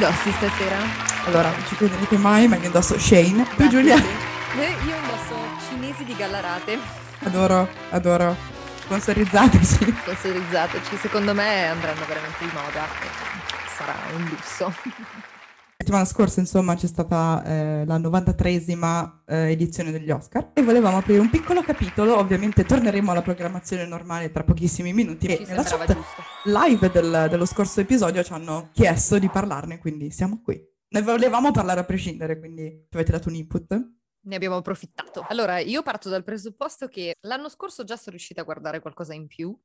indossi stasera? Allora, non ci crederete mai, ma io indosso Shane. Tu Giulia? Eh, Io indosso cinesi di Gallarate, Adoro, adoro. Sponsorizzateci. sponsorizzateci. Secondo me andranno veramente di moda. Sarà un lusso. La settimana scorsa, insomma, c'è stata eh, la 93esima eh, edizione degli Oscar e volevamo aprire un piccolo capitolo. Ovviamente torneremo alla programmazione normale tra pochissimi minuti. Ci E sembrava chat giusto. Live del- dello scorso episodio ci hanno chiesto di parlarne, quindi siamo qui. Ne volevamo parlare a prescindere, quindi ci avete dato un input. Ne abbiamo approfittato. Allora, io parto dal presupposto che l'anno scorso già sono riuscita a guardare qualcosa in più,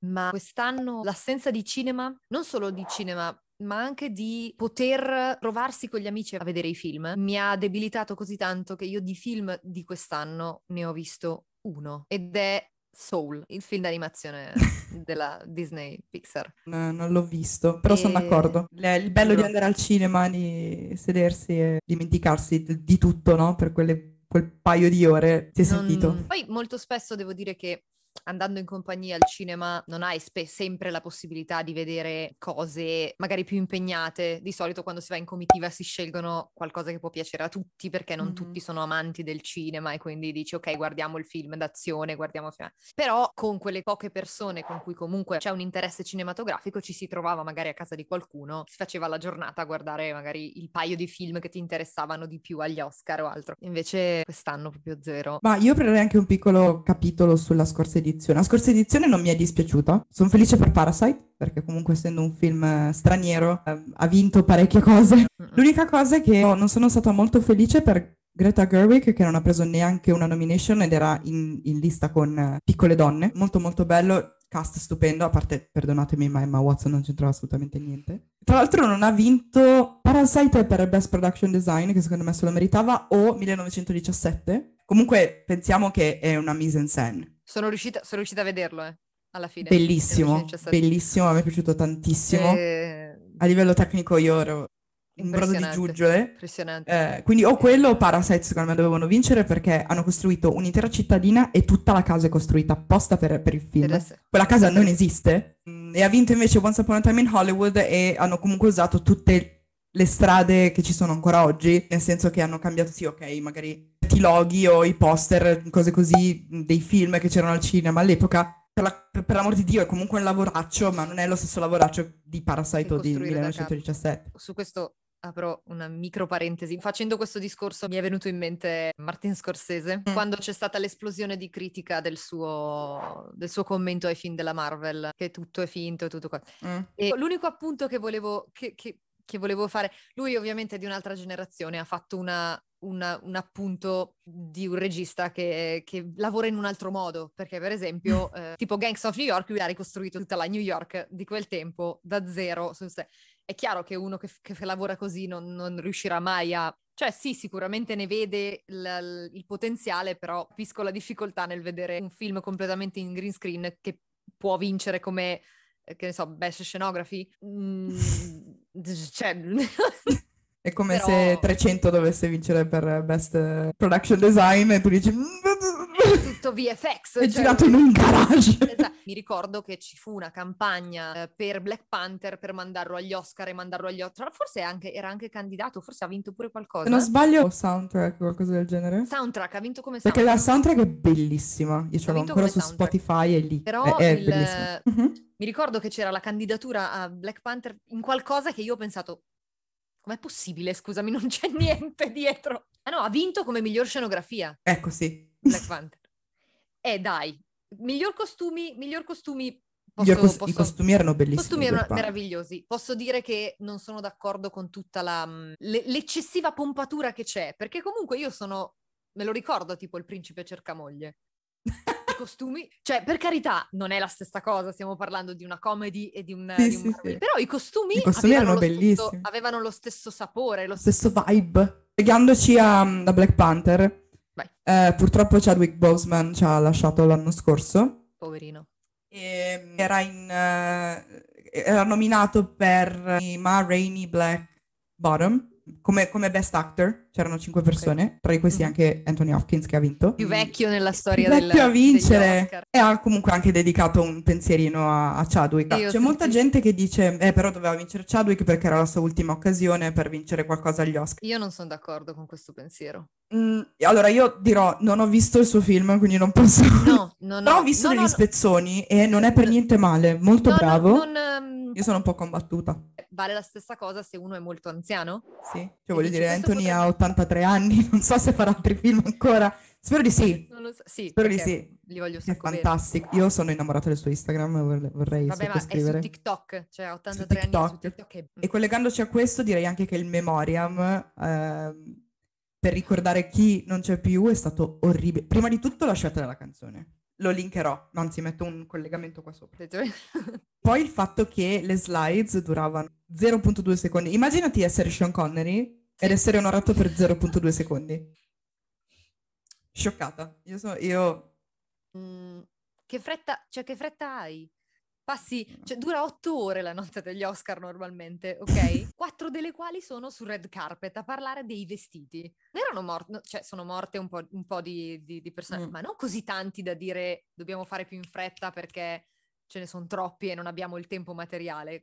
ma quest'anno l'assenza di cinema, non solo di cinema, ma anche di poter trovarsi con gli amici a vedere i film, mi ha debilitato così tanto che io di film di quest'anno ne ho visto uno ed è Soul, il film d'animazione della Disney Pixar. N- non l'ho visto, però sono E- d'accordo. Le- il bello di andare al cinema, di sedersi e dimenticarsi d- di tutto, no? Per quelle- quel paio di ore si è Non- sentito. Poi molto spesso devo dire che andando in compagnia al cinema non hai spe- sempre la possibilità di vedere cose magari più impegnate. Di solito quando si va in comitiva si scelgono qualcosa che può piacere a tutti perché non Mhm. tutti sono amanti del cinema e quindi dici ok guardiamo il film d'azione, guardiamo il film. Però con quelle poche persone con cui comunque c'è un interesse cinematografico ci si trovava magari a casa di qualcuno, si faceva la giornata a guardare magari il paio di film che ti interessavano di più agli Oscar o altro. Invece quest'anno proprio zero. Ma io aprirei anche un piccolo capitolo sulla scorsa edizione. La scorsa edizione non mi è dispiaciuta. Sono felice per Parasite, perché comunque essendo un film eh, straniero eh, ha vinto parecchie cose. L'unica cosa è che oh, non sono stata molto felice per Greta Gerwig, che non ha preso neanche una nomination ed era in, in lista con eh, Piccole Donne. Molto molto bello, cast stupendo, a parte, perdonatemi, ma Emma Watson non c'entrava assolutamente niente. Tra l'altro non ha vinto Parasite per Best Production Design, che secondo me se lo meritava, o 1917. Comunque pensiamo che è una mise en scène. Sono riuscita, sono riuscita a vederlo, eh, alla fine. Bellissimo, 1917. bellissimo, a me è piaciuto tantissimo. Eh, A livello tecnico io ero un brodo di giuggiole. Impressionante. Eh, quindi o quello o Parasite secondo me dovevano vincere perché hanno costruito un'intera cittadina e tutta la casa è costruita apposta per, per il film. Per Quella casa non esiste. Mm, E ha vinto invece Once Upon a Time in Hollywood e hanno comunque usato tutte le strade che ci sono ancora oggi, nel senso che hanno cambiato, sì, ok, magari i loghi o i poster, cose così, dei film che c'erano al cinema all'epoca. Per, la- per- per l'amor di Dio, è comunque un lavoraccio, ma non è lo stesso lavoraccio di Parasite o di costruire da capo. 1917. Su questo apro una micro parentesi. Facendo questo discorso mi è venuto in mente Martin Scorsese Mm. quando c'è stata l'esplosione di critica del suo, del suo commento ai film della Marvel, che tutto è finto e tutto qua. Mm. E l'unico appunto che volevo, che, che- che volevo fare, lui ovviamente è di un'altra generazione, ha fatto una- una- un appunto di un regista che, che lavora in un altro modo, perché per esempio, eh, tipo Gangs of New York, lui ha ricostruito tutta la New York di quel tempo da zero su sé. È chiaro che uno che, che lavora così non, non riuscirà mai a... Cioè sì, sicuramente ne vede il, il potenziale, però capisco la difficoltà nel vedere un film completamente in green screen che può vincere come eh, che ne so, best scenography. Mm, cioè, È come Però- se 300 dovesse vincere per Best Production Design e tu dici... tutto VFX. È cioè, girato in un garage. Esatto. Mi ricordo che ci fu una campagna eh, per Black Panther per mandarlo agli Oscar e mandarlo agli Oscar. Forse anche- era anche candidato, forse ha vinto pure qualcosa. Se non sbaglio, soundtrack o qualcosa del genere. Soundtrack, ha vinto come Perché soundtrack. la soundtrack è bellissima. Io ce l'ho ancora su soundtrack. Spotify e lì. Però è, è il- bellissima. Mhm. Mi ricordo che c'era la candidatura a Black Panther in qualcosa che io ho pensato, com'è possibile? Scusami, non c'è niente dietro. Ah no, ha vinto come miglior scenografia Ecco, sì. Black Panther. E dai, miglior costumi, miglior costumi. Posso, cos- I posso- costumi erano bellissimi. costumi Black era- Panther. meravigliosi. Posso dire che non sono d'accordo con tutta la, mm, le- l'eccessiva pompatura che c'è, perché comunque io sono, me lo ricordo tipo il principe cerca moglie. I costumi, cioè per carità, non è la stessa cosa, stiamo parlando di una comedy e di un, Sì, di un sì, sì. però i costumi, I costumi avevano, erano lo stesso, bellissimi. avevano lo stesso sapore, lo Lo stesso vibe. Legandoci a, a Black Panther. Eh, purtroppo Chadwick Boseman ci ha lasciato l'anno scorso. poverino. E era, in, eh, era nominato per Ma Rainey Black Bottom, come, come best actor c'erano cinque persone, tra di questi Mhm. anche Anthony Hopkins che ha vinto. Più vecchio nella storia più del, vecchio a degli vincere e ha comunque anche dedicato un pensierino a, a Chadwick. Io C'è molta gente che dice, eh però doveva vincere Chadwick perché era la sua ultima occasione per vincere qualcosa agli Oscar. Io non sono d'accordo con questo pensiero. Mm, allora io dirò, non ho visto il suo film, quindi non posso... No, no, no. Però ho visto no, degli no, spezzoni e non è per niente male, molto bravo. non, ehm, Io sono un po' combattuta. vale la stessa cosa se uno è molto anziano? Sì, cioè voglio dire, Anthony potrebbe- 83 anni, non so se farà altri film ancora. Spero di sì, so. Sì, spero di sì. Li voglio È sacco bene. fantastico. Io sono innamorata del suo Instagram, vorrei, Vabbè, ma è su. TikTok, cioè ha 83 anni TikTok. su TikTok. È... E collegandoci a questo, direi anche che il memoriam, ehm, per ricordare chi non c'è più, è stato orribile. Prima di tutto la scelta della canzone. Lo linkerò, anzi metto un collegamento qua sopra. Poi il fatto che le slides duravano 0.2 secondi. Immaginati essere Sean Connery ed essere onorato per 0.2 secondi. Scioccata. Io sono... Io... Mm, che fretta, cioè che fretta hai? Passi, cioè dura otto ore la notte degli Oscar normalmente, ok? Quattro delle quali sono sul red carpet a parlare dei vestiti. Ne erano morte, cioè sono morte un po', un po' di, di- di persone, Mm. ma non così tanti da dire dobbiamo fare più in fretta perché ce ne sono troppi e non abbiamo il tempo materiale.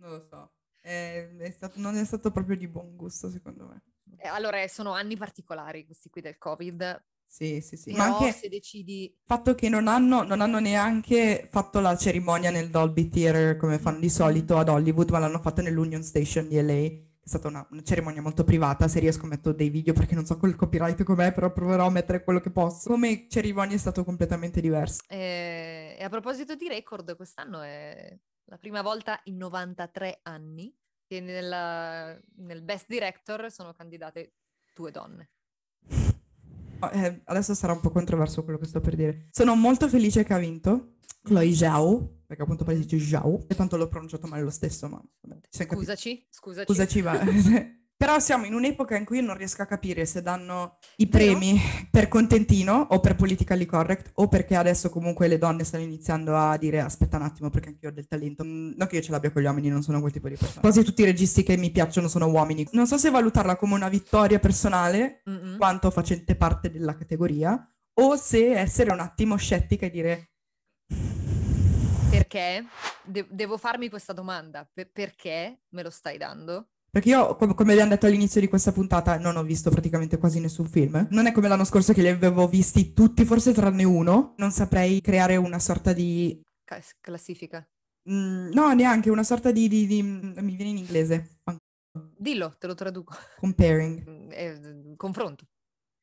Non lo so. È- è stato- non è stato proprio di buon gusto, secondo me. Eh, Allora, sono anni particolari questi qui del Covid, Sì, sì, sì. però Ma anche se decidi... il fatto che non hanno, non hanno neanche fatto la cerimonia nel Dolby Theater come fanno di solito ad Hollywood, ma l'hanno fatta nell'Union Station di LA. È stata una, una cerimonia molto privata. Se riesco metto dei video perché non so quel copyright com'è, però proverò a mettere quello che posso. Come cerimonia è stato completamente diverso. Eh, e a proposito di record, quest'anno è la prima volta in 93 anni che nella- nel Best Director sono candidate due donne. Oh, eh, adesso sarà un po' controverso quello che sto per dire. Sono molto felice che ha vinto Chloe Zhao, perché appunto poi si dice Zhao, e tanto l'ho pronunciato male lo stesso, ma. Scusaci, scusaci. Scusaci, va. Però siamo in un'epoca in cui io non riesco a capire se danno i premi per contentino o per politically correct o perché adesso comunque le donne stanno iniziando a dire aspetta un attimo perché anche io ho del talento. Mm, Non che io ce l'abbia con gli uomini, non sono quel tipo di persona. Quasi tutti i registi che mi piacciono sono uomini. Non so se valutarla come una vittoria personale Mm-mm. quanto facente parte della categoria o se essere un attimo scettica e dire Perché? De- devo farmi questa domanda. Per- perché me lo stai dando? Perché io, com- come abbiamo detto all'inizio di questa puntata, non ho visto praticamente quasi nessun film. Non è come l'anno scorso che li avevo visti tutti, forse tranne uno. Non saprei creare una sorta di... Ca- classifica. mm, no, neanche una sorta di, di- di- Mi viene in inglese. Dillo, te lo traduco. Comparing. Mm, eh, confronto.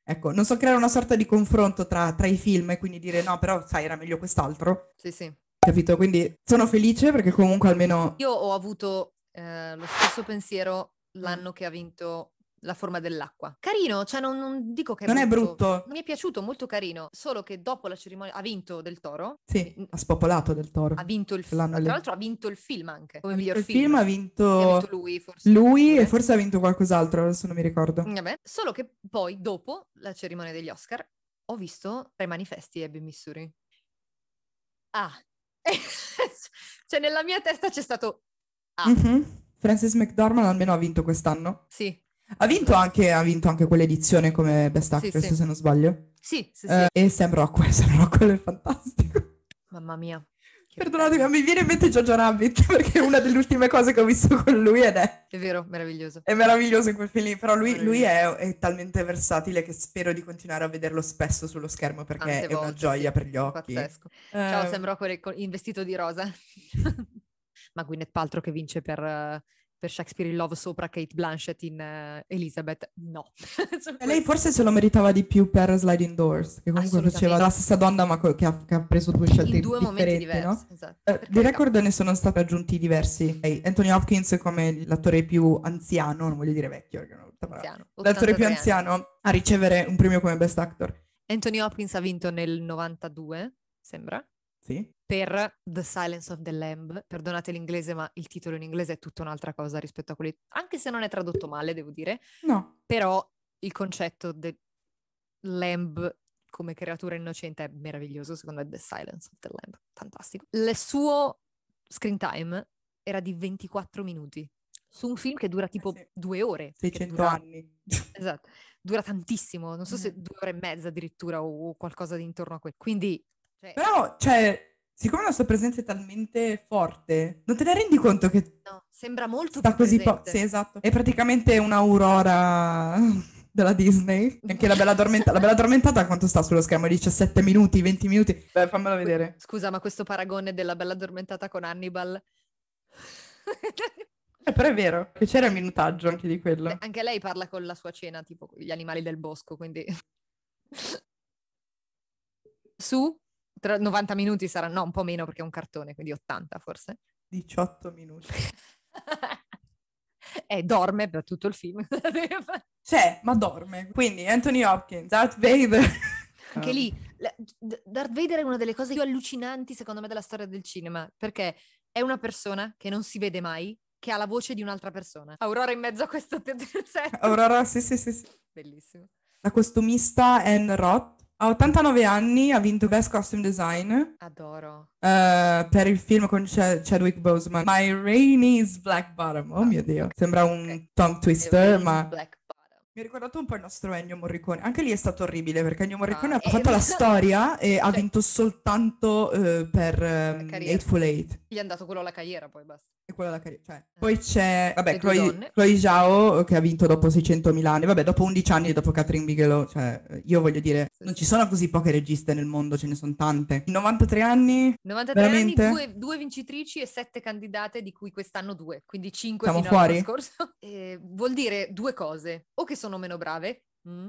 Ecco, non so creare una sorta di confronto tra, tra i film e quindi dire no, però sai, era meglio quest'altro. Sì, sì. Capito? Quindi sono felice perché comunque almeno... Io ho avuto eh, lo stesso pensiero Mm. l'anno che ha vinto La forma dell'acqua. Carino, cioè non, non dico che è Non è brutto. brutto. Mi è piaciuto, molto carino, solo che dopo la cerimonia ha vinto Del Toro, Sì, Mm. ha spopolato del toro. ha vinto il film, tra l'altro ha vinto il film anche, come miglior il film. film, ha vinto... ha vinto lui forse. Lui e forse ha vinto qualcos'altro, adesso non mi ricordo. Vabbè, solo che poi, dopo la cerimonia degli Oscar, ho visto tre manifesti Ebbe Missouri. Ah, cioè nella mia testa c'è stato Ah. Mhm. Frances McDormand almeno ha vinto quest'anno. sì, Ha vinto anche, ha vinto anche quell'edizione come Best Sì, Actress, sì. se non sbaglio. sì, sì, sì. Eh, e Sam Rockwell, Sam Rockwell è fantastico. Mamma mia. Perdonatemi, bello. mi viene in mente Jojo Rabbit perché è una delle ultime cose che ho visto con lui ed è, È vero, meraviglioso. è meraviglioso in quel film. Però lui, lui è, è talmente versatile che spero di continuare a vederlo spesso sullo schermo perché Tante è una volte, gioia sì. per gli occhi. Pazzesco. Ciao, Eh, Sam Rockwell in vestito di rosa. Ma Gwyneth Paltrow che vince per, per Shakespeare in Love sopra Kate Blanchett in eh, Elizabeth. No. E lei forse se lo meritava di più per Sliding Doors, che comunque faceva la stessa donna ma co- che ha, che ha preso due scelte in due momenti differenti, no? diversi. Esatto. Eh, di record ne sono stati aggiunti diversi. Anthony Hopkins come l'attore più anziano, non voglio dire vecchio. Anziano, L'attore più 83 anni. anziano a ricevere un premio come Best Actor. Anthony Hopkins ha vinto nel 92, sembra, Sì. Per The Silence of the Lamb. Perdonate l'inglese, ma il titolo in inglese è tutta un'altra cosa rispetto a quelli... Anche se non è tradotto male, devo dire. No. Però il concetto del lamb come creatura innocente è meraviglioso, secondo me The Silence of the Lamb, fantastico. Il suo screen time era di 24 minuti, su un film che dura tipo Eh sì. due ore. che 600 dura- anni. Esatto, dura tantissimo, non so se Mm. due ore e mezza addirittura o, o qualcosa di intorno a quello. Quindi, cioè, Però, cioè, siccome la sua presenza è talmente forte, non te ne rendi conto che no, sembra molto sta più così po'... Sì, esatto. È praticamente un'aurora della Disney. Anche la bella, addormenta- la bella addormentata quanto sta sullo schermo? 17 minuti, 20 minuti? Beh, fammelo vedere. Scusa, ma questo paragone della bella addormentata con Hannibal... Eh, però è vero, che c'era il minutaggio anche di quello. Beh, Anche lei parla con la sua cena, tipo gli animali del bosco, quindi... Su tra 90 minuti sarà, no, un po' meno perché è un cartone, quindi 80 forse. 18 minuti. E dorme per tutto il film. C'è, ma dorme. Quindi Anthony Hopkins, Darth Vader. Anche lì, la- Darth Vader è una delle cose più allucinanti secondo me della storia del cinema, perché è una persona che non si vede mai, che ha la voce di un'altra persona. Aurora in mezzo a questo terzetto. Aurora, sì, sì, sì, sì. Bellissimo. La costumista Anne Roth ha 89 anni, ha vinto Best Costume Design Adoro. eh, per il film con Ch- Chadwick Boseman. My Rainey's Black Bottom. Oh mio Dio, sembra un Ok. tongue twister, Rain ma Black Bottom. mi ha ricordato un po' il nostro Ennio Morricone. Anche lì è stato orribile perché Ennio Morricone Ah, ha eh, fatto la storia e ha Cioè- vinto soltanto eh, per carriera. Eightful Eight. Gli è andato quello alla carriera, poi basta. E quella la carriera. Cioè, poi c'è, vabbè, Chloe. Chloe Zhao che ha vinto dopo 600.000 anni. Vabbè, dopo 11 anni dopo Catherine Bigelow. Cioè, io voglio dire, non ci sono così poche registe nel mondo, ce ne sono tante. In 93 anni 93 Veramente? anni, due, due vincitrici e sette candidate, di cui quest'anno due, quindi cinque Siamo fuori? scorso. Eh, vuol dire due cose, o che sono meno brave, mm,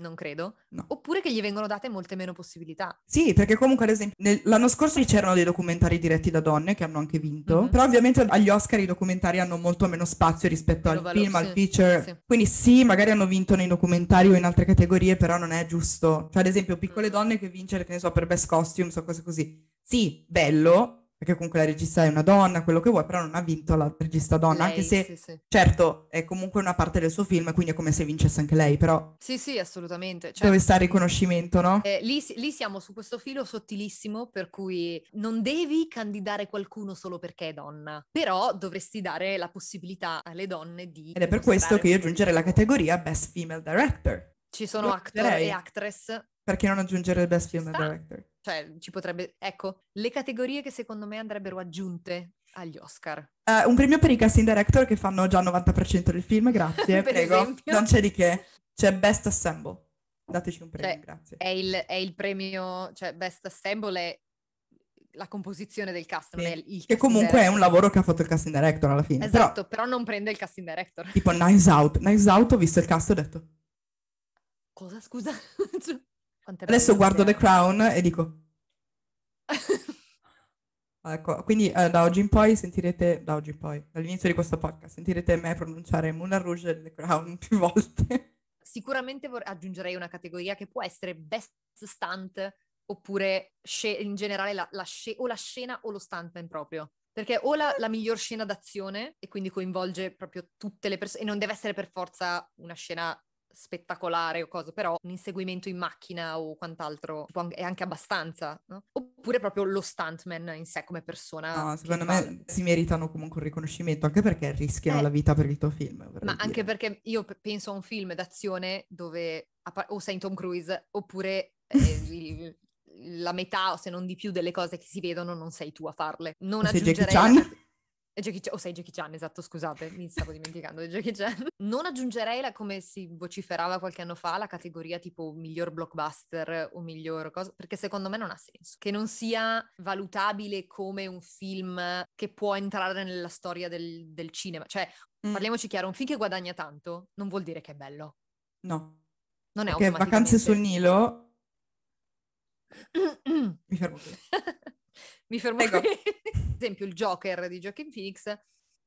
non credo, No. oppure che gli vengono date molte meno possibilità. Sì, perché comunque ad esempio nel- l'anno scorso c'erano dei documentari diretti da donne che hanno anche vinto, Mhm. però ovviamente agli Oscar i documentari hanno molto meno spazio rispetto Meno al valore, film, al sì, feature. sì. Quindi sì, magari hanno vinto nei documentari o in altre categorie, però non è giusto. Cioè ad esempio Piccole Mm. donne che vincere, che ne so, per Best Costumes o cose così. Sì, bello, perché comunque la regista è una donna, quello che vuoi, però non ha vinto la regista donna, anche Lei, se Sì, sì. certo è comunque una parte del suo film, quindi è come se vincesse anche lei, però Sì, sì, assolutamente. Cioè, dove sta il riconoscimento, no? eh, lì, lì siamo su questo filo sottilissimo per cui non devi candidare qualcuno solo perché è donna, però dovresti dare la possibilità alle donne di... Ed è per questo che io un aggiungerei la categoria Best Female Director. Ci sono Lo actor aggiungerei. e actress Perché non aggiungere Best Female. Director? Cioè, ci potrebbe... Ecco, le categorie che secondo me andrebbero aggiunte agli Oscar. Eh, un premio per i casting director che fanno già il 90% del film, grazie, Per prego. esempio. Non c'è di che. C'è Best Assemble. Dateci un premio, Cioè, grazie. È il, è il premio, cioè Best Assemble è la composizione del cast, non Sì. è il Che comunque è un director. lavoro che ha fatto il casting director alla fine. Però, Esatto, però non prende il casting director. tipo Knives Out. Knives Out, ho visto il cast e ho detto... Cosa, scusa? Cioè, Adesso guardo The. Crown e dico... Ecco, quindi eh, da oggi in poi sentirete, da oggi in poi, dall'inizio di questo podcast, sentirete me pronunciare Moulin Rouge e The Crown più volte. Sicuramente vor- aggiungerei una categoria che può essere best stunt oppure sce- in generale la, la sce- o la scena o lo stuntman proprio. Perché o la, la miglior scena d'azione e quindi coinvolge proprio tutte le persone, e non deve essere per forza una scena spettacolare o cosa, però un inseguimento in macchina o quant'altro è anche abbastanza, no? Oppure proprio lo stuntman in sé come persona. No, secondo fa- me si meritano comunque un riconoscimento, anche perché rischiano Eh. la vita per il tuo film. Ma anche dire. perché io pe- penso a un film d'azione dove o sei Tom Cruise oppure eh, la metà o se non di più delle cose che si vedono non sei tu a farle. Non sei aggiungerei Jackie Chan- o sei Jackie Chan, esatto, scusate, mi stavo dimenticando di Jackie Chan. Non aggiungerei, la, come si vociferava qualche anno fa, la categoria tipo miglior blockbuster o miglior cosa, perché secondo me non ha senso. Che non sia valutabile come un film che può entrare nella storia del, del cinema. Cioè, Mm, Parliamoci chiaro, un film che guadagna tanto non vuol dire che è bello. No, Non è perché Vacanze sul. Nilo... Mi fermo qui. Mi fermo Prego. qui. Ad esempio, il Joker di Joaquin Phoenix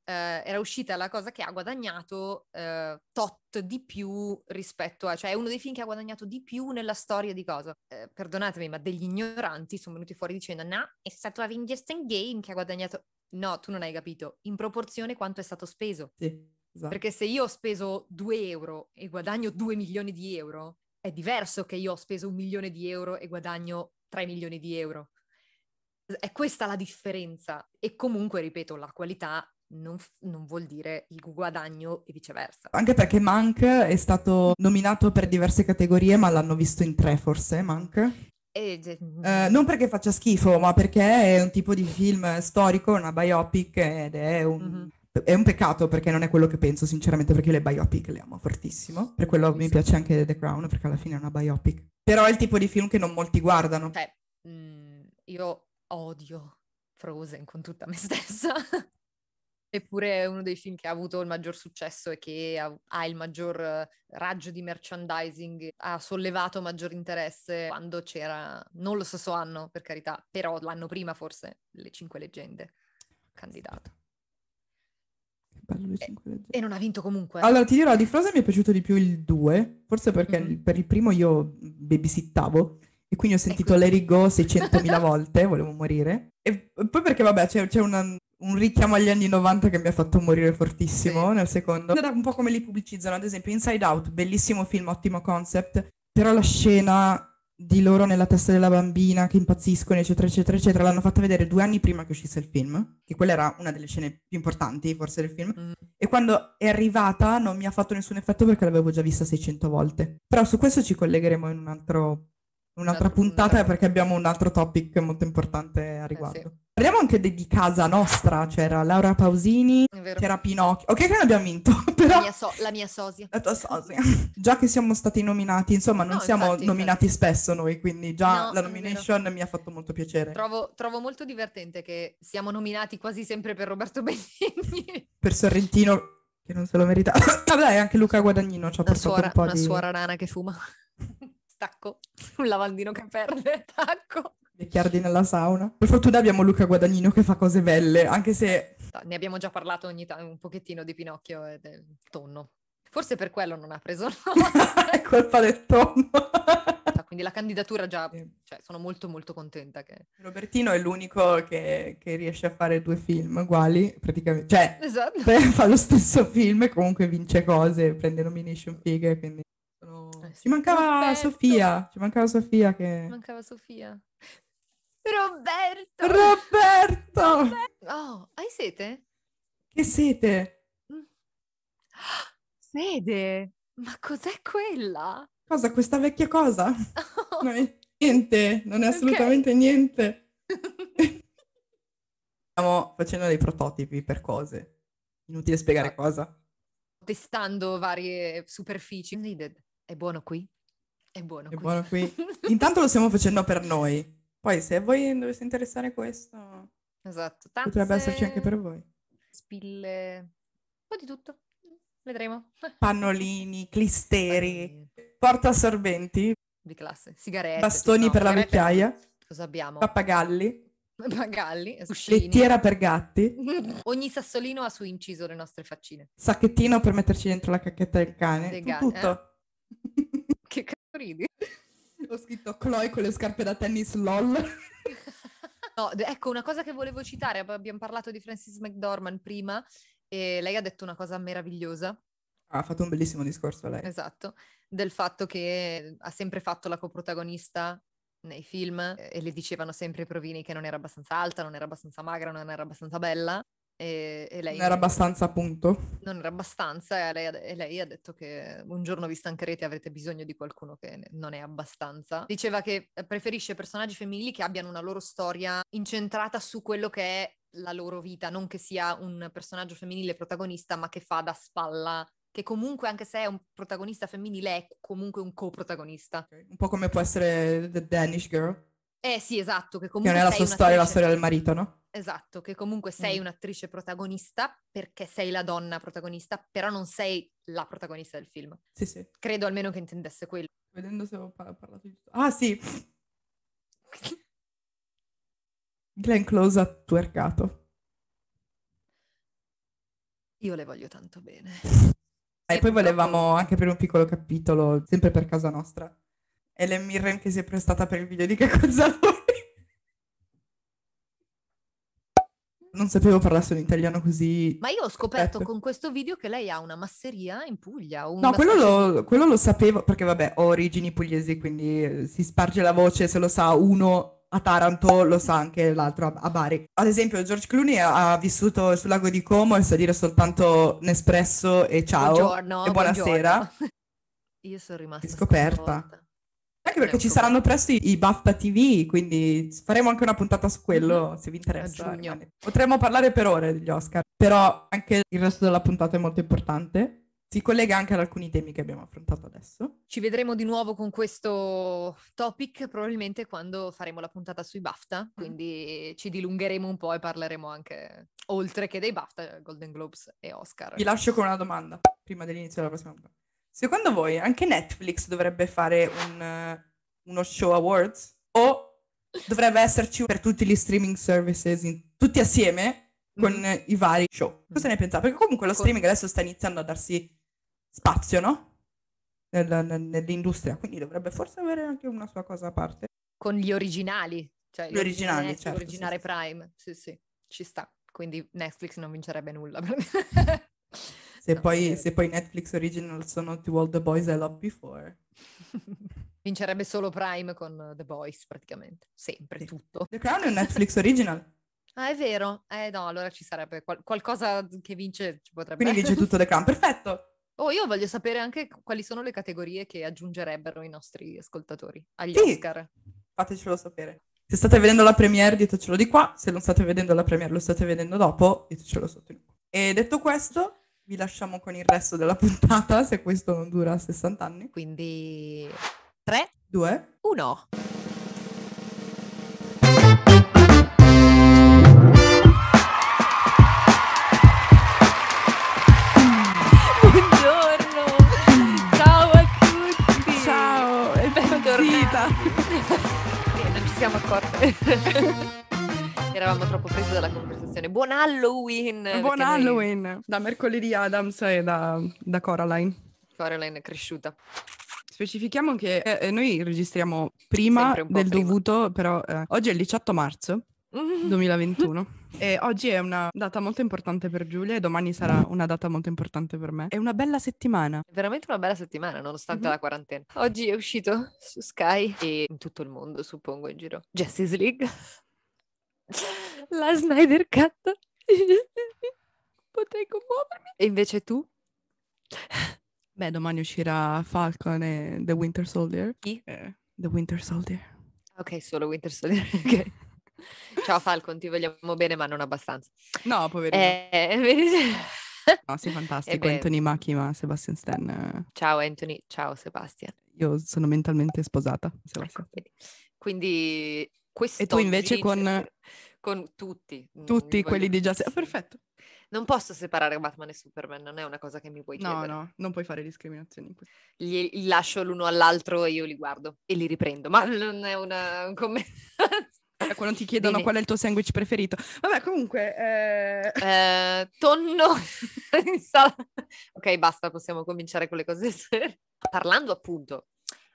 eh, era uscita la cosa che ha guadagnato eh, tot di più rispetto a... cioè è uno dei film che ha guadagnato di più nella storia di cosa. Eh, perdonatemi, ma degli ignoranti sono venuti fuori dicendo no, è stato Avengers Endgame che ha guadagnato... No, tu non hai capito. In proporzione quanto è stato speso. Sì, esatto. Perché se io ho speso 2 euro e guadagno 2 milioni di euro, è diverso che io ho speso un milione di euro e guadagno 3 milioni di euro. È questa la differenza. E comunque, ripeto, la qualità non, non, vuol dire il guadagno e viceversa. Anche perché Mank è stato nominato per diverse categorie, ma l'hanno visto in tre forse, Mank. E... Uh, non perché faccia schifo, ma perché è un tipo di film storico, una biopic ed è un... Mm-hmm. È un peccato perché non è quello che penso, sinceramente, perché le biopic le amo fortissimo. Per quello mi piace anche The Crown, perché alla fine è una biopic. Però è il tipo di film che non molti guardano. Cioè, mh, mm, io odio Frozen con tutta me stessa. Eppure è uno dei film che ha avuto il maggior successo e che ha, ha, il maggior raggio di merchandising, ha sollevato maggior interesse quando c'era, non lo stesso anno per carità, però l'anno prima forse, Le Cinque Leggende, candidato. Bello le 5 leggende. E non ha vinto comunque. Allora ti dirò, di Frozen mi è piaciuto di più il 2, forse perché mm-hmm. per il primo io babysittavo e quindi ho sentito ecco. Let It Go 600.000 volte, volevo morire. E poi perché vabbè c'è, c'è una, un richiamo agli anni 90 che mi ha fatto morire fortissimo sì. nel secondo. Era un po' come li pubblicizzano, ad esempio Inside Out, bellissimo film, ottimo concept, però la scena di loro nella testa della bambina che impazziscono, eccetera, eccetera, eccetera, l'hanno fatta vedere due anni prima che uscisse il film, che quella era una delle scene più importanti forse del film, mm. e quando è arrivata non mi ha fatto nessun effetto perché l'avevo già vista 600 volte. Però su questo ci collegheremo in un altro un'altra puntata perché abbiamo un altro topic molto importante a riguardo. Eh sì. Parliamo anche di, di, casa nostra, c'era Laura Pausini, c'era Pinocchio. Ok che non abbiamo vinto, però... La mia, so- la mia sosia. La tua sosia. già che siamo stati nominati, insomma non no, siamo infatti, nominati infatti. spesso noi, quindi già no, la nomination mi ha fatto molto piacere. Trovo, trovo, molto divertente che siamo nominati quasi sempre per Roberto Benigni. per Sorrentino, che non se lo merita. Vabbè, anche Luca Guadagnino ci ha portato suora, un po' una di... Una suora rana che fuma. Tacco. Un lavandino che perde. Tacco. Vecchiardi nella sauna. Per fortuna abbiamo Luca Guadagnino che fa cose belle, anche se... Ne abbiamo già parlato ogni tanto un pochettino di Pinocchio e del tonno. Forse per quello non ha preso È colpa del tonno. Quindi la candidatura già, cioè, sono molto molto contenta che... Robertino è l'unico che, che riesce a fare due film uguali, praticamente. Cioè, esatto. fa lo stesso film e comunque vince cose, prende nomination fighe, quindi... Ci mancava Roberto. Sofia, ci mancava Sofia che... Mancava Sofia. Roberto! Roberto! Oh, hai sete? Che sete? Mm. Fede, ma cos'è quella? Cosa, questa vecchia cosa? Oh. Non è niente, non è assolutamente okay. niente. Stiamo facendo dei prototipi per cose. Inutile spiegare cosa. Testando varie superfici. Needed. È buono qui? È buono È qui. buono qui. Intanto lo stiamo facendo per noi. Poi se a voi dovesse interessare questo, esatto. Tazze, potrebbe esserci anche per voi. Spille, un po' di tutto. Vedremo. Pannolini, clisteri, porta assorbenti. Di classe, sigarette. Bastoni no, per la vecchiaia. Cosa abbiamo? Pappagalli. Pappagalli, Lettiera per gatti. Ogni sassolino ha su inciso le nostre faccine. Sacchettino per metterci dentro la cacchetta del cane. Del ga- tutto. Che cazzo ridi? Ho scritto Chloe con le scarpe da tennis lol. no, ecco, una cosa che volevo citare, abbiamo parlato di Francis McDormand prima e lei ha detto una cosa meravigliosa. Ha fatto un bellissimo discorso lei. Esatto, del fatto che ha sempre fatto la coprotagonista nei film e le dicevano sempre i provini che non era abbastanza alta, non era abbastanza magra, non era abbastanza bella e, e lei... Non era abbastanza, appunto. Non era abbastanza e lei, e lei, ha detto che un giorno vi stancherete e avrete bisogno di qualcuno che non è abbastanza. Diceva che preferisce personaggi femminili che abbiano una loro storia incentrata su quello che è la loro vita, non che sia un personaggio femminile protagonista, ma che fa da spalla che comunque anche se è un protagonista femminile è comunque un coprotagonista. Un po' come può essere The Danish Girl. Eh sì, esatto, che comunque... Che non è la sua storia, la storia del marito, no? Esatto, che comunque sei mm. un'attrice protagonista perché sei la donna protagonista, però non sei la protagonista del film. Sì, sì. Credo almeno che intendesse quello. Vedendo se ho parlato di... Ah sì! Glenn Close ha twerkato. Io le voglio tanto bene. E, e poi volevamo anche per un piccolo capitolo, sempre per casa nostra, Ellen Mirren che si è prestata per il video di Che cosa lui. Non sapevo parlasse un italiano così. Ma io ho scoperto perfetto. con questo video che lei ha una masseria in Puglia. No, quello lo, quello lo, sapevo perché, vabbè, ho origini pugliesi, quindi si sparge la voce se lo sa uno a Taranto, lo sa anche l'altro a, Bari. Ad esempio, George Clooney ha, vissuto sul lago di Como e sa dire soltanto Nespresso e ciao Buongiorno, e buonasera. buongiorno. Io sono rimasta Scoperta. sconvolta. Anche perché ci provato. saranno presto i, i BAFTA TV, quindi faremo anche una puntata su quello, se vi interessa. Potremmo parlare per ore degli Oscar, però anche il resto della puntata è molto importante. Si collega anche ad alcuni temi che abbiamo affrontato adesso. Ci vedremo di nuovo con questo topic probabilmente quando faremo la puntata sui BAFTA, quindi ci dilungheremo un po' e parleremo anche oltre che dei BAFTA, Golden Globes e Oscar. Vi lascio con una domanda prima dell'inizio della prossima puntata. Secondo voi anche Netflix dovrebbe fare un, eh, uno show awards? O dovrebbe esserci per tutti gli streaming services, in- tutti assieme, con Mm. i vari show? Cosa ne pensate? Perché comunque lo streaming adesso sta iniziando a darsi spazio, no? Nel- nel- nell'industria, quindi dovrebbe forse avere anche una sua cosa a parte. Con gli originali, cioè Gli originali, Netflix, certo, l'originale sì, sì. Prime, sì sì, ci sta. Quindi Netflix non vincerebbe nulla. Se, poi, se poi Netflix original sono To All the Boys I Loved Before. Vincerebbe solo Prime con The Boys praticamente, sempre, Sì. tutto. The Crown è un Netflix original, Ah, è vero? Eh no, allora ci sarebbe qual- qualcosa che vince, ci potrebbe quindi vince tutto The Crown. Perfetto! Oh, io voglio sapere anche quali sono le categorie che aggiungerebbero i nostri ascoltatori agli Sì. Oscar. Fatecelo sapere. Se state vedendo la premiere, ditecelo di qua. Se non state vedendo la premiere, lo state vedendo dopo, ditecelo sotto. E detto questo, vi lasciamo con il resto della puntata, se questo non dura 60 anni. Quindi 3, Due. 1. Buongiorno, ciao a tutti. Ciao, è impazzita. Eh, non ci siamo accorte. Eravamo troppo presi dalla conversazione. Buon Halloween! Buon noi- Halloween da mercoledì Adams e da, da Coraline. Caroline è cresciuta. Specifichiamo che eh, noi registriamo prima del prima. dovuto, però eh, oggi è il 18 marzo 2021 e oggi è una data molto importante per Giulia e domani sarà una data molto importante per me. È una bella settimana. È veramente una bella settimana, nonostante Mhm. la quarantena. Oggi è uscito su Sky e in tutto il mondo, suppongo, in giro. Justice League. La Snyder Cut. Potrei commuovermi. E invece tu? Beh, domani uscirà Falcon e The Winter Soldier. Chi? Eh, The Winter Soldier. Ok, solo Winter Soldier. ok. Ciao Falcon, ti vogliamo bene, ma non abbastanza. No, poverino. Eh, vedi? No, sei fantastico, beh. Anthony Macchi, ma Sebastian Stan. eh, Ciao Anthony, ciao Sebastian. Io sono mentalmente sposata. Sebastian. Ecco. Quindi questo E tu invece con con tutti. mm, tutti voglio- quelli di Justice. sì. Perfetto. Non posso separare Batman e Superman, non è una cosa che mi puoi No, chiedere. no, non puoi fare discriminazioni li lascio l'uno all'altro e io li guardo e li riprendo, ma non è una, un commento. Eh, Quando ti chiedono Bene. qual è il tuo sandwich preferito. Vabbè, comunque... eh, Eh, tonno in sala- Ok, basta, possiamo cominciare con le cose serie. Parlando appunto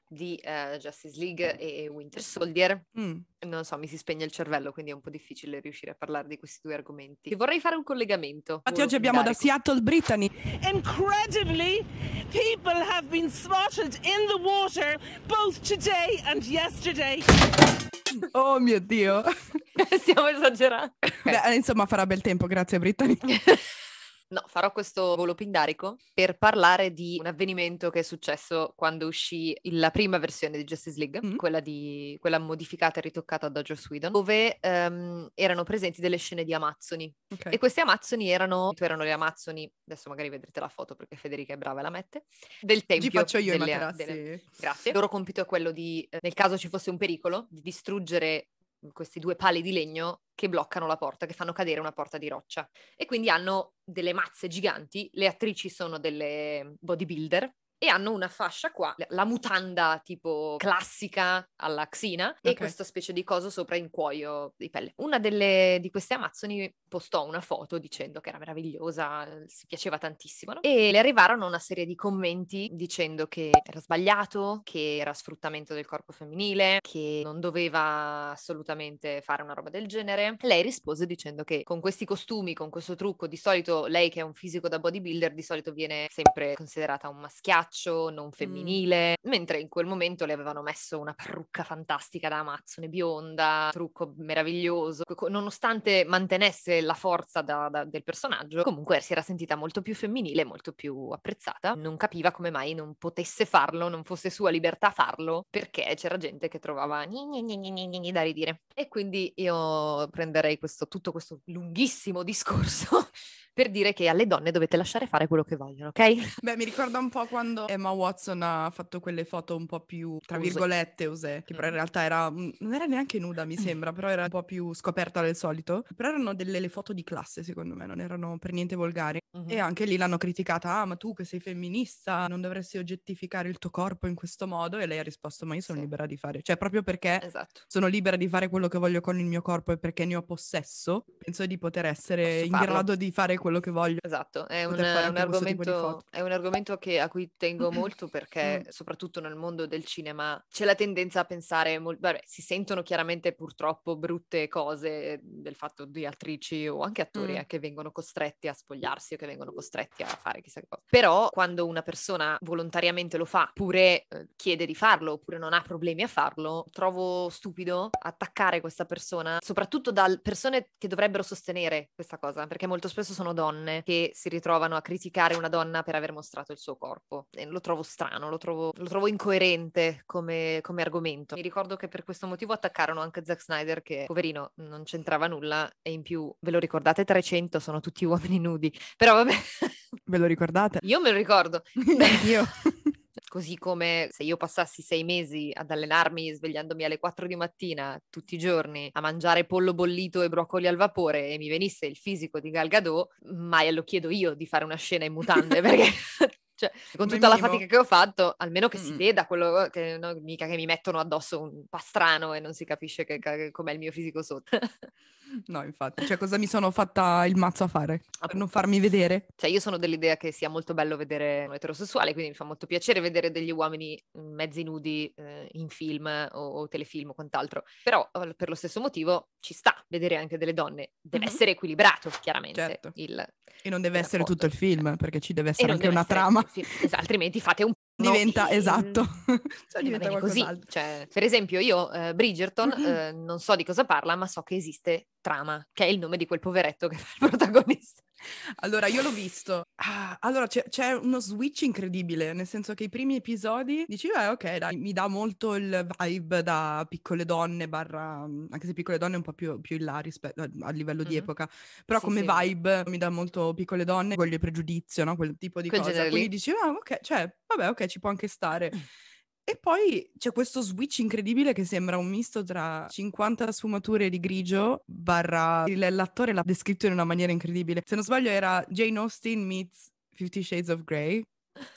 di eh, Justice League e Winter Soldier, mm, non so, mi si spegne il cervello, quindi è un po' difficile riuscire a parlare di questi due argomenti. Vorrei fare un collegamento. Infatti oggi abbiamo da. Seattle Brittany. Incredibly, people have been spotted in the water both today and yesterday. Oh mio Dio. Stiamo esagerando. Beh, eh, insomma, farà bel tempo, grazie Brittany. No, farò questo volo pindarico per parlare di un avvenimento che è successo quando uscì la prima versione di Justice League, Mm. quella, di, quella modificata e ritoccata da Joss Whedon, dove ehm, erano presenti delle scene di Amazzoni. Ok. E questi Amazzoni erano, erano le Amazzoni, adesso magari vedrete la foto perché Federica è brava e la mette, del tempio. Ci faccio io i delle- materassi. delle- Grazie. Il loro compito è quello di, eh, nel caso ci fosse un pericolo, di distruggere questi due pali di legno che bloccano la porta, che fanno cadere una porta di roccia. E quindi hanno delle mazze giganti, le attrici sono delle bodybuilder e hanno una fascia qua, la mutanda tipo classica alla Xina e Ok. questa specie di coso sopra in cuoio di pelle. Una delle, di queste amazzoni postò una foto dicendo che era meravigliosa, si piaceva tantissimo no? e le arrivarono una serie di commenti dicendo che era sbagliato, che era sfruttamento del corpo femminile, che non doveva assolutamente fare una roba del genere. Lei rispose dicendo che con questi costumi, con questo trucco, di solito lei che è un fisico da bodybuilder, di solito viene sempre considerata un maschiato, macho, non femminile, mm. mentre in quel momento le avevano messo una parrucca fantastica da Amazzone bionda, trucco meraviglioso, nonostante mantenesse la forza da, da, del personaggio, comunque si era sentita molto più femminile, molto più apprezzata, non capiva come mai non potesse farlo, non fosse sua libertà farlo, perché c'era gente che trovava da ridire. E quindi io prenderei questo, tutto questo lunghissimo discorso per dire che alle donne dovete lasciare fare quello che vogliono, ok? Beh, mi ricorda un po' quando Emma Watson ha fatto quelle foto un po' più, tra virgolette, usè, che però in realtà era, non era neanche nuda, mi sembra, però era un po' più scoperta del solito. Però erano delle foto di classe, secondo me, non erano per niente volgari. Mm-hmm. E anche lì l'hanno criticata, ah, ma tu che sei femminista non dovresti oggettificare il tuo corpo in questo modo? E lei ha risposto, ma io sono sì. libera di fare, cioè proprio perché esatto. sono libera di fare quello che voglio con il mio corpo e perché ne ho possesso, penso di poter essere in grado di fare quello che voglio. Esatto, è un, un, argomento, è un, argomento, che, a cui tengo molto perché soprattutto nel mondo del cinema c'è la tendenza a pensare, mol- vabbè, si sentono chiaramente purtroppo brutte cose del fatto di attrici o anche attori mm. eh, che vengono costretti a spogliarsi o che vengono costretti a fare chissà che cosa. Però quando una persona volontariamente lo fa, oppure eh, chiede di farlo, oppure non ha problemi a farlo, trovo stupido attaccare questa persona, soprattutto da persone che dovrebbero sostenere questa cosa, perché molto spesso sono donne che si ritrovano a criticare una donna per aver mostrato il suo corpo. E lo trovo strano, lo trovo, lo trovo incoerente come, come, argomento. Mi ricordo che per questo motivo attaccarono anche Zack Snyder che, poverino, non c'entrava nulla e in più, ve lo ricordate, 300 sono tutti uomini nudi. Però vabbè. Ve lo ricordate? Io me lo ricordo. Io. Così come se io passassi sei mesi ad allenarmi svegliandomi alle 4 di mattina tutti i giorni a mangiare pollo bollito e broccoli al vapore e mi venisse il fisico di Gal Gadot, mai lo chiedo io di fare una scena in mutande perché cioè, con tutta la fatica che ho fatto, almeno che mm. si veda quello che no, mica che mi mettono addosso un pastrano e non si capisce che, che, com'è il mio fisico sotto. No, infatti, cioè cosa mi sono fatta il mazzo a fare? Per non farmi vedere? Cioè io sono dell'idea che sia molto bello vedere un eterosessuale, quindi mi fa molto piacere vedere degli uomini mezzi nudi eh, in film o, o, telefilm o quant'altro, però per lo stesso motivo ci sta vedere anche delle donne, deve mm-hmm. essere equilibrato chiaramente. Certo. Il, e non deve essere tutto il film, perché ci deve essere anche una trama. Esatto, altrimenti fate un diventa no, esatto. Cioè, diventa così. Cioè, per esempio io uh, Bridgerton mm-hmm. uh, non so di cosa parla ma so che esiste Trama che è il nome di quel poveretto che fa il protagonista allora, io l'ho visto. Ah, allora, c'è, c'è, uno switch incredibile, nel senso che i primi episodi dici, eh, ok, dai, mi dà molto il vibe da piccole donne, barra, anche se piccole donne è un po' più, più in là rispetto a, a livello mm-hmm. di epoca, però sì, come sì. vibe mi dà molto piccole donne, voglio il pregiudizio, no? Quel tipo di Quel cosa. Quindi dici, ah, ok, cioè, vabbè, ok, ci può anche stare. E poi c'è questo switch incredibile che sembra un misto tra 50 sfumature di grigio barra l'attore l'ha descritto in una maniera incredibile. Se non sbaglio era Jane Austen meets Fifty Shades of Grey.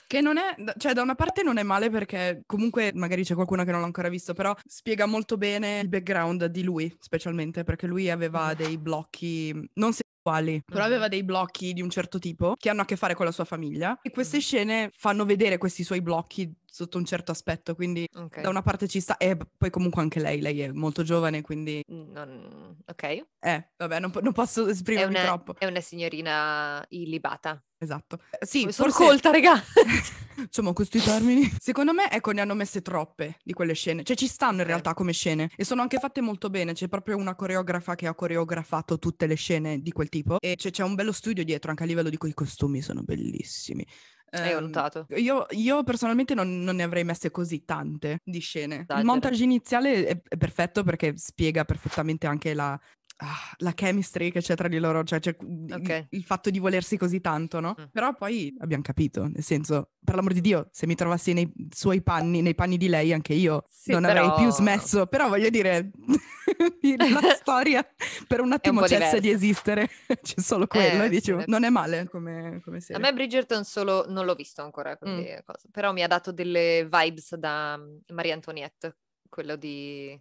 Che non è, cioè da una parte non è male perché comunque magari c'è qualcuno che non l'ha ancora visto, però spiega molto bene il background di lui, specialmente perché lui aveva dei blocchi non sessuali, però aveva dei blocchi di un certo tipo che hanno a che fare con la sua famiglia e queste scene fanno vedere questi suoi blocchi sotto un certo aspetto, quindi okay. da una parte ci sta, e poi comunque anche lei, lei è molto giovane, quindi... Non... Ok. Eh, vabbè, non, non posso esprimermi è una, troppo. È una signorina illibata. Esatto. Eh, sì, Come sono colta, raga! Insomma, questi termini. Secondo me, ecco, ne hanno messe troppe di quelle scene. Cioè, ci stanno in realtà come scene. E sono anche fatte molto bene. C'è proprio una coreografa che ha coreografato tutte le scene di quel tipo. E c'è, c'è un bello studio dietro, anche a livello di quei costumi, sono bellissimi. Eh, ho notato. Io, io personalmente non, non, ne avrei messe così tante di scene. Dai, il montage iniziale è, è, perfetto perché spiega perfettamente anche la, ah, la chemistry che c'è tra di loro, cioè, cioè okay. il, il, fatto di volersi così tanto, no? Mm. Però poi abbiamo capito, nel senso, per l'amor di Dio, se mi trovassi nei suoi panni, nei panni di lei, anche io sì, non però... avrei più smesso. Però voglio dire, la storia per un attimo un cessa di esistere, c'è solo quello, eh, dicevo, sì. non è male come, come, serie. A me Bridgerton solo non l'ho visto ancora, mm. però mi ha dato delle vibes da Maria Antoniette, quello di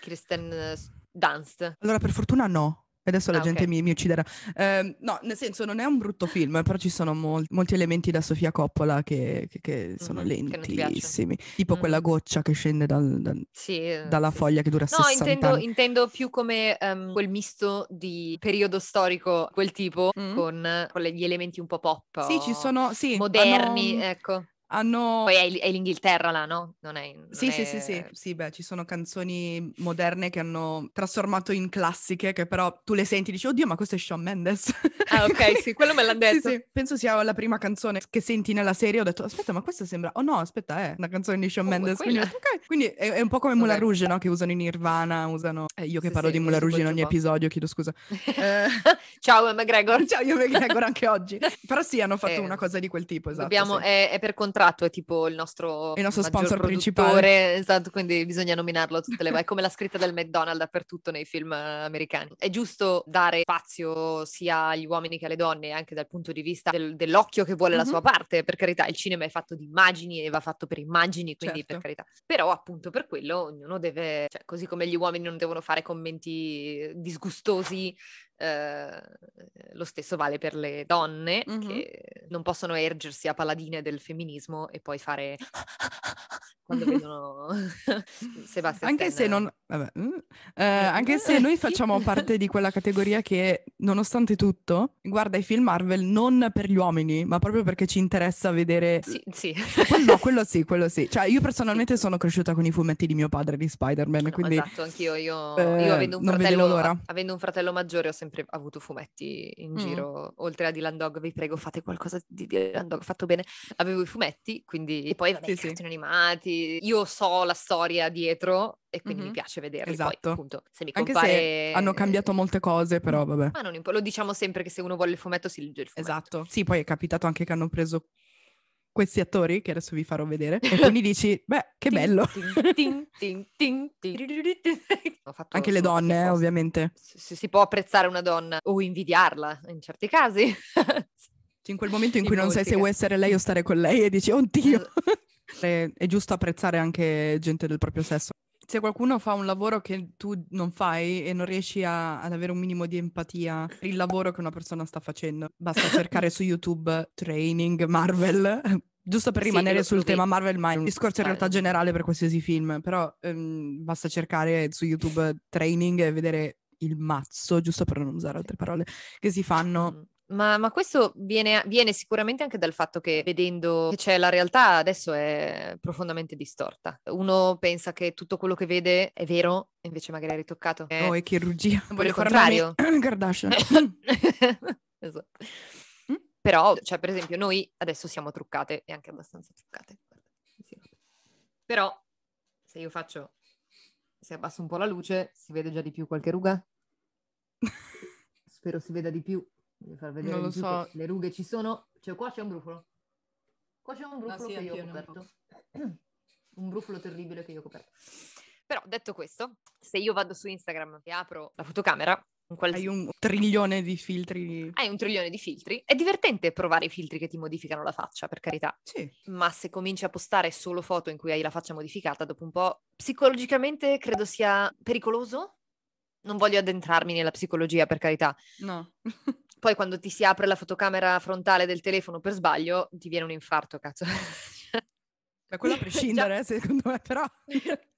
Kristen Dunst. Allora, per fortuna no. Adesso la ah, gente okay. mi, mi, ucciderà. Eh, no, nel senso, non è un brutto film, però ci sono mol- molti elementi da Sofia Coppola che, che, che sono mm-hmm, lentissimi. Che tipo mm-hmm. quella goccia che scende dal, dal, sì, dalla sì. foglia che dura no, 60 intendo, anni. intendo più come um, quel misto di periodo storico, quel tipo, mm-hmm. con, con, gli elementi un po' pop. Sì, ci sono, sì, moderni, hanno... ecco Hanno... Poi è, è l'Inghilterra là, no? Non è, non Sì, è... sì, sì, sì, sì, beh, ci sono canzoni moderne che hanno trasformato in classiche che però tu le senti e dici, oddio, ma questo è Shawn Mendes. Ah, ok, sì, quello me l'hanno detto. Sì, sì, penso sia la prima canzone che senti nella serie. Ho detto, aspetta, ma questa sembra... Oh no, aspetta, è una canzone di Shawn Oh, Mendes. Quindi, ho quella. detto, ok. Quindi è, è un po' come Moulin. Rouge, no? Che usano in Nirvana, usano... eh, io che parlo di Moulin Rouge in ogni episodio, chiedo scusa. Eh, Ciao McGregor. Ciao, io McGregor anche oggi. Però sì, hanno fatto Eh, una cosa di quel tipo, esatto. Dobbiamo- sì. è, è per contratto, è tipo il nostro, Il nostro sponsor principale. Esatto, quindi bisogna nominarlo a tutte le volte. È come la scritta del McDonald's dappertutto nei film eh, americani. È giusto dare spazio sia agli uomini che alle donne, anche dal punto di vista del- dell'occhio che vuole la Mhm. sua parte. Per carità, il cinema è fatto di immagini e va fatto per immagini, quindi Certo. per carità. Però appunto per quello ognuno deve, cioè, così come gli uomini non devono fare commenti disgustosi eh, lo stesso vale per le donne Mhm. che non possono ergersi a paladine del femminismo e poi fare quando vedono Sebastian Anche se Stan. non... vabbè, mm, eh, anche se noi facciamo parte di quella categoria che, nonostante tutto, guarda i film Marvel non per gli uomini, ma proprio perché ci interessa vedere... Sì, sì. Quello, no, quello sì, quello sì. Cioè, io personalmente sono cresciuta con i fumetti di mio padre di Spider-Man, No, quindi... esatto, anch'io. Io, eh, io avendo, un fratello, avendo un fratello maggiore ho sempre avuto fumetti in Mm. giro, oltre a Dylan Dog, vi prego fate qualcosa di Dylan Dog fatto bene. Avevo i fumetti, quindi e poi vabbè, Sì, i sì. cartoni animati. Io so la storia dietro e quindi Mhm. mi piace vederli. Esatto. Poi appunto, se mi Anche compare... se hanno cambiato molte cose, però vabbè. Ma non impo- lo diciamo sempre che se uno vuole il fumetto si legge il fumetto. Esatto. Sì, poi è capitato anche che hanno preso questi attori, che adesso vi farò vedere, e quindi dici, beh, che bello. Anche le donne, eh, apposta. ovviamente. Si, si- può apprezzare una donna o invidiarla in certi casi. In quel momento in In cui non sai se vuoi essere lei o stare con lei e dici, oddio. È, è giusto apprezzare anche gente del proprio sesso. Se qualcuno fa un lavoro che tu non fai e non riesci a- ad avere un minimo di empatia per il lavoro che una persona sta facendo, basta cercare su YouTube training Marvel, giusto per Sì, rimanere lo sul trovi. tema Marvel, ma il discorso in realtà generale per qualsiasi film, però ehm, basta cercare su YouTube training e vedere il mazzo, giusto per non usare altre parole, che si fanno. Ma, ma questo viene, viene sicuramente anche dal fatto che vedendo che c'è la realtà adesso è profondamente distorta. Uno pensa che tutto quello che vede è vero, invece magari è ritoccato. Eh, Oh, e chirurgia. Voglio il contrario. Kardashian. Esatto. Mm? Però, cioè, per esempio, noi adesso siamo truccate e anche abbastanza truccate. sì. Però, se io faccio, se abbasso un po' la luce, si vede già di più qualche ruga? Spero si veda di più. Voglio far vedere Non lo so. che le rughe ci sono. Cioè, qua c'è un brufolo. Qua c'è un brufolo sì, che io ho coperto. un brufolo terribile che io ho coperto. Però, detto questo, se io vado su Instagram e apro la fotocamera, in qual- Hai un trilione di filtri. hai un trilione di filtri. È divertente provare i filtri che ti modificano la faccia, per carità. Sì. Ma se cominci a postare solo foto in cui hai la faccia modificata, dopo un po' psicologicamente credo sia pericoloso. Non voglio addentrarmi nella psicologia, per carità. No. Poi quando ti si apre la fotocamera frontale del telefono per sbaglio, ti viene un infarto, cazzo. Beh, quello a prescindere, eh, secondo me, però.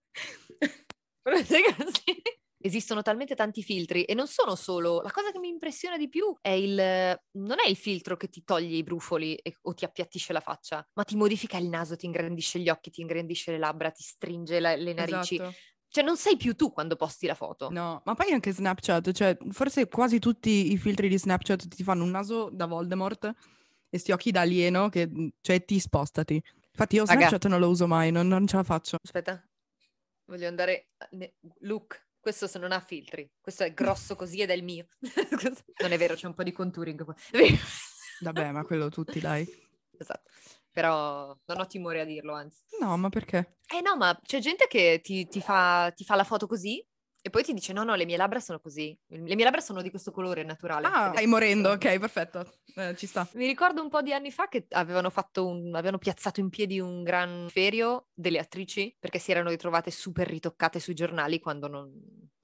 Però così? Esistono talmente tanti filtri e non sono solo. La cosa che mi impressiona di più è il. Non è il filtro che ti toglie i brufoli e- o ti appiattisce la faccia, ma ti modifica il naso, ti ingrandisce gli occhi, ti ingrandisce le labbra, ti stringe la- le narici. Esatto. Cioè, non sei più tu quando posti la foto. No, ma poi anche Snapchat, cioè, forse quasi tutti i filtri di Snapchat ti fanno un naso da Voldemort e sti occhi da alieno che, cioè, ti spostati. Infatti io Raga. Snapchat non lo uso mai, non, non ce la faccio. Aspetta, voglio andare. ne- Look, questo se non ha filtri. Questo è grosso così ed è il mio. Non è vero, c'è un po' di contouring qua. Vabbè, ma quello tutti, dai. esatto. Però non ho timore a dirlo, anzi. No, ma perché? Eh no, ma c'è gente che ti, ti fa, ti fa la foto così e poi ti dice no, no, le mie labbra sono così. Le mie labbra sono di questo colore naturale. Ah, stai morendo, ok, perfetto. Eh, ci sta. Mi ricordo un po' di anni fa che avevano fatto un, avevano piazzato in piedi un gran ferio delle attrici perché si erano ritrovate super ritoccate sui giornali quando non,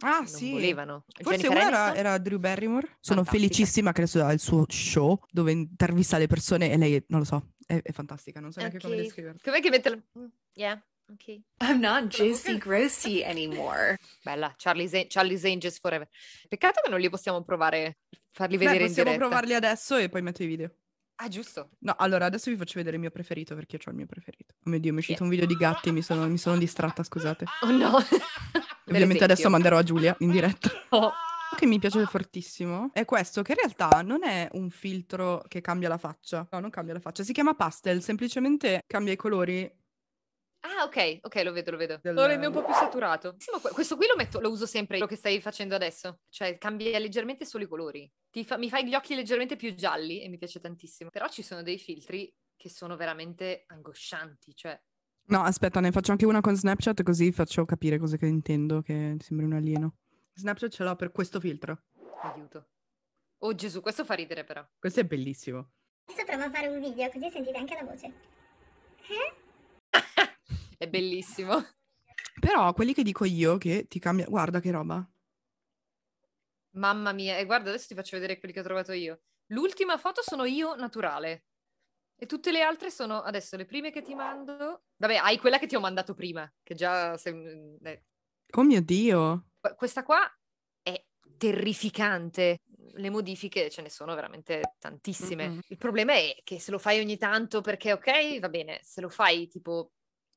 Ah, non sì. volevano. Forse Jennifer una era, era Drew Barrymore. Sono Fantastica. felicissima che adesso ha il suo show dove intervista le persone e lei, non lo so, è, è fantastica, non so neanche come Ok. descriverla. Com'è che mette la... Mm, yeah, ok. I'm not juicy grossy anymore. Bella, Charlie's, An- Charlie's Angels Forever. Peccato che non li possiamo provare, farli Beh, vedere in possiamo diretta. provarli adesso e poi metto i video. Ah, giusto. No, allora adesso vi faccio vedere il mio preferito perché ho il mio preferito. Oh mio Dio, mi è uscito un video di gatti e mi sono, mi sono distratta, scusate. Oh no. Ovviamente adesso manderò a Giulia in diretta. Oh. Che mi piace fortissimo è questo, che in realtà non è un filtro che cambia la faccia. No, non cambia la faccia. Si chiama pastel, semplicemente cambia i colori. Ah, ok, ok, lo vedo, lo vedo. Del- Lo rende un po' più saturato. Sì, questo qui lo, metto, lo uso sempre, quello che stai facendo adesso. Cioè, cambia leggermente solo i colori. Ti fa- mi fai gli occhi leggermente più gialli e mi piace tantissimo. Però ci sono dei filtri che sono veramente angoscianti, cioè... No, aspetta, ne faccio anche una con Snapchat così faccio capire cosa che intendo, che sembri un alieno. Snapchat ce l'ho per questo filtro. Aiuto. Oh Gesù, questo fa ridere però. Questo è bellissimo. Adesso provo a fare un video così sentite anche la voce. Eh? È bellissimo. Però quelli che dico io che ti cambia... Guarda che roba. Mamma mia, e guarda, adesso ti faccio vedere quelli che ho trovato io. L'ultima foto sono io naturale. E tutte le altre sono adesso le prime che ti mando. Vabbè, hai quella che ti ho mandato prima, che già sem- eh, Oh mio Dio. Que- questa qua è terrificante. Le modifiche ce ne sono veramente tantissime. Mm-mm. Il problema è che se lo fai ogni tanto perché ok, va bene, se lo fai tipo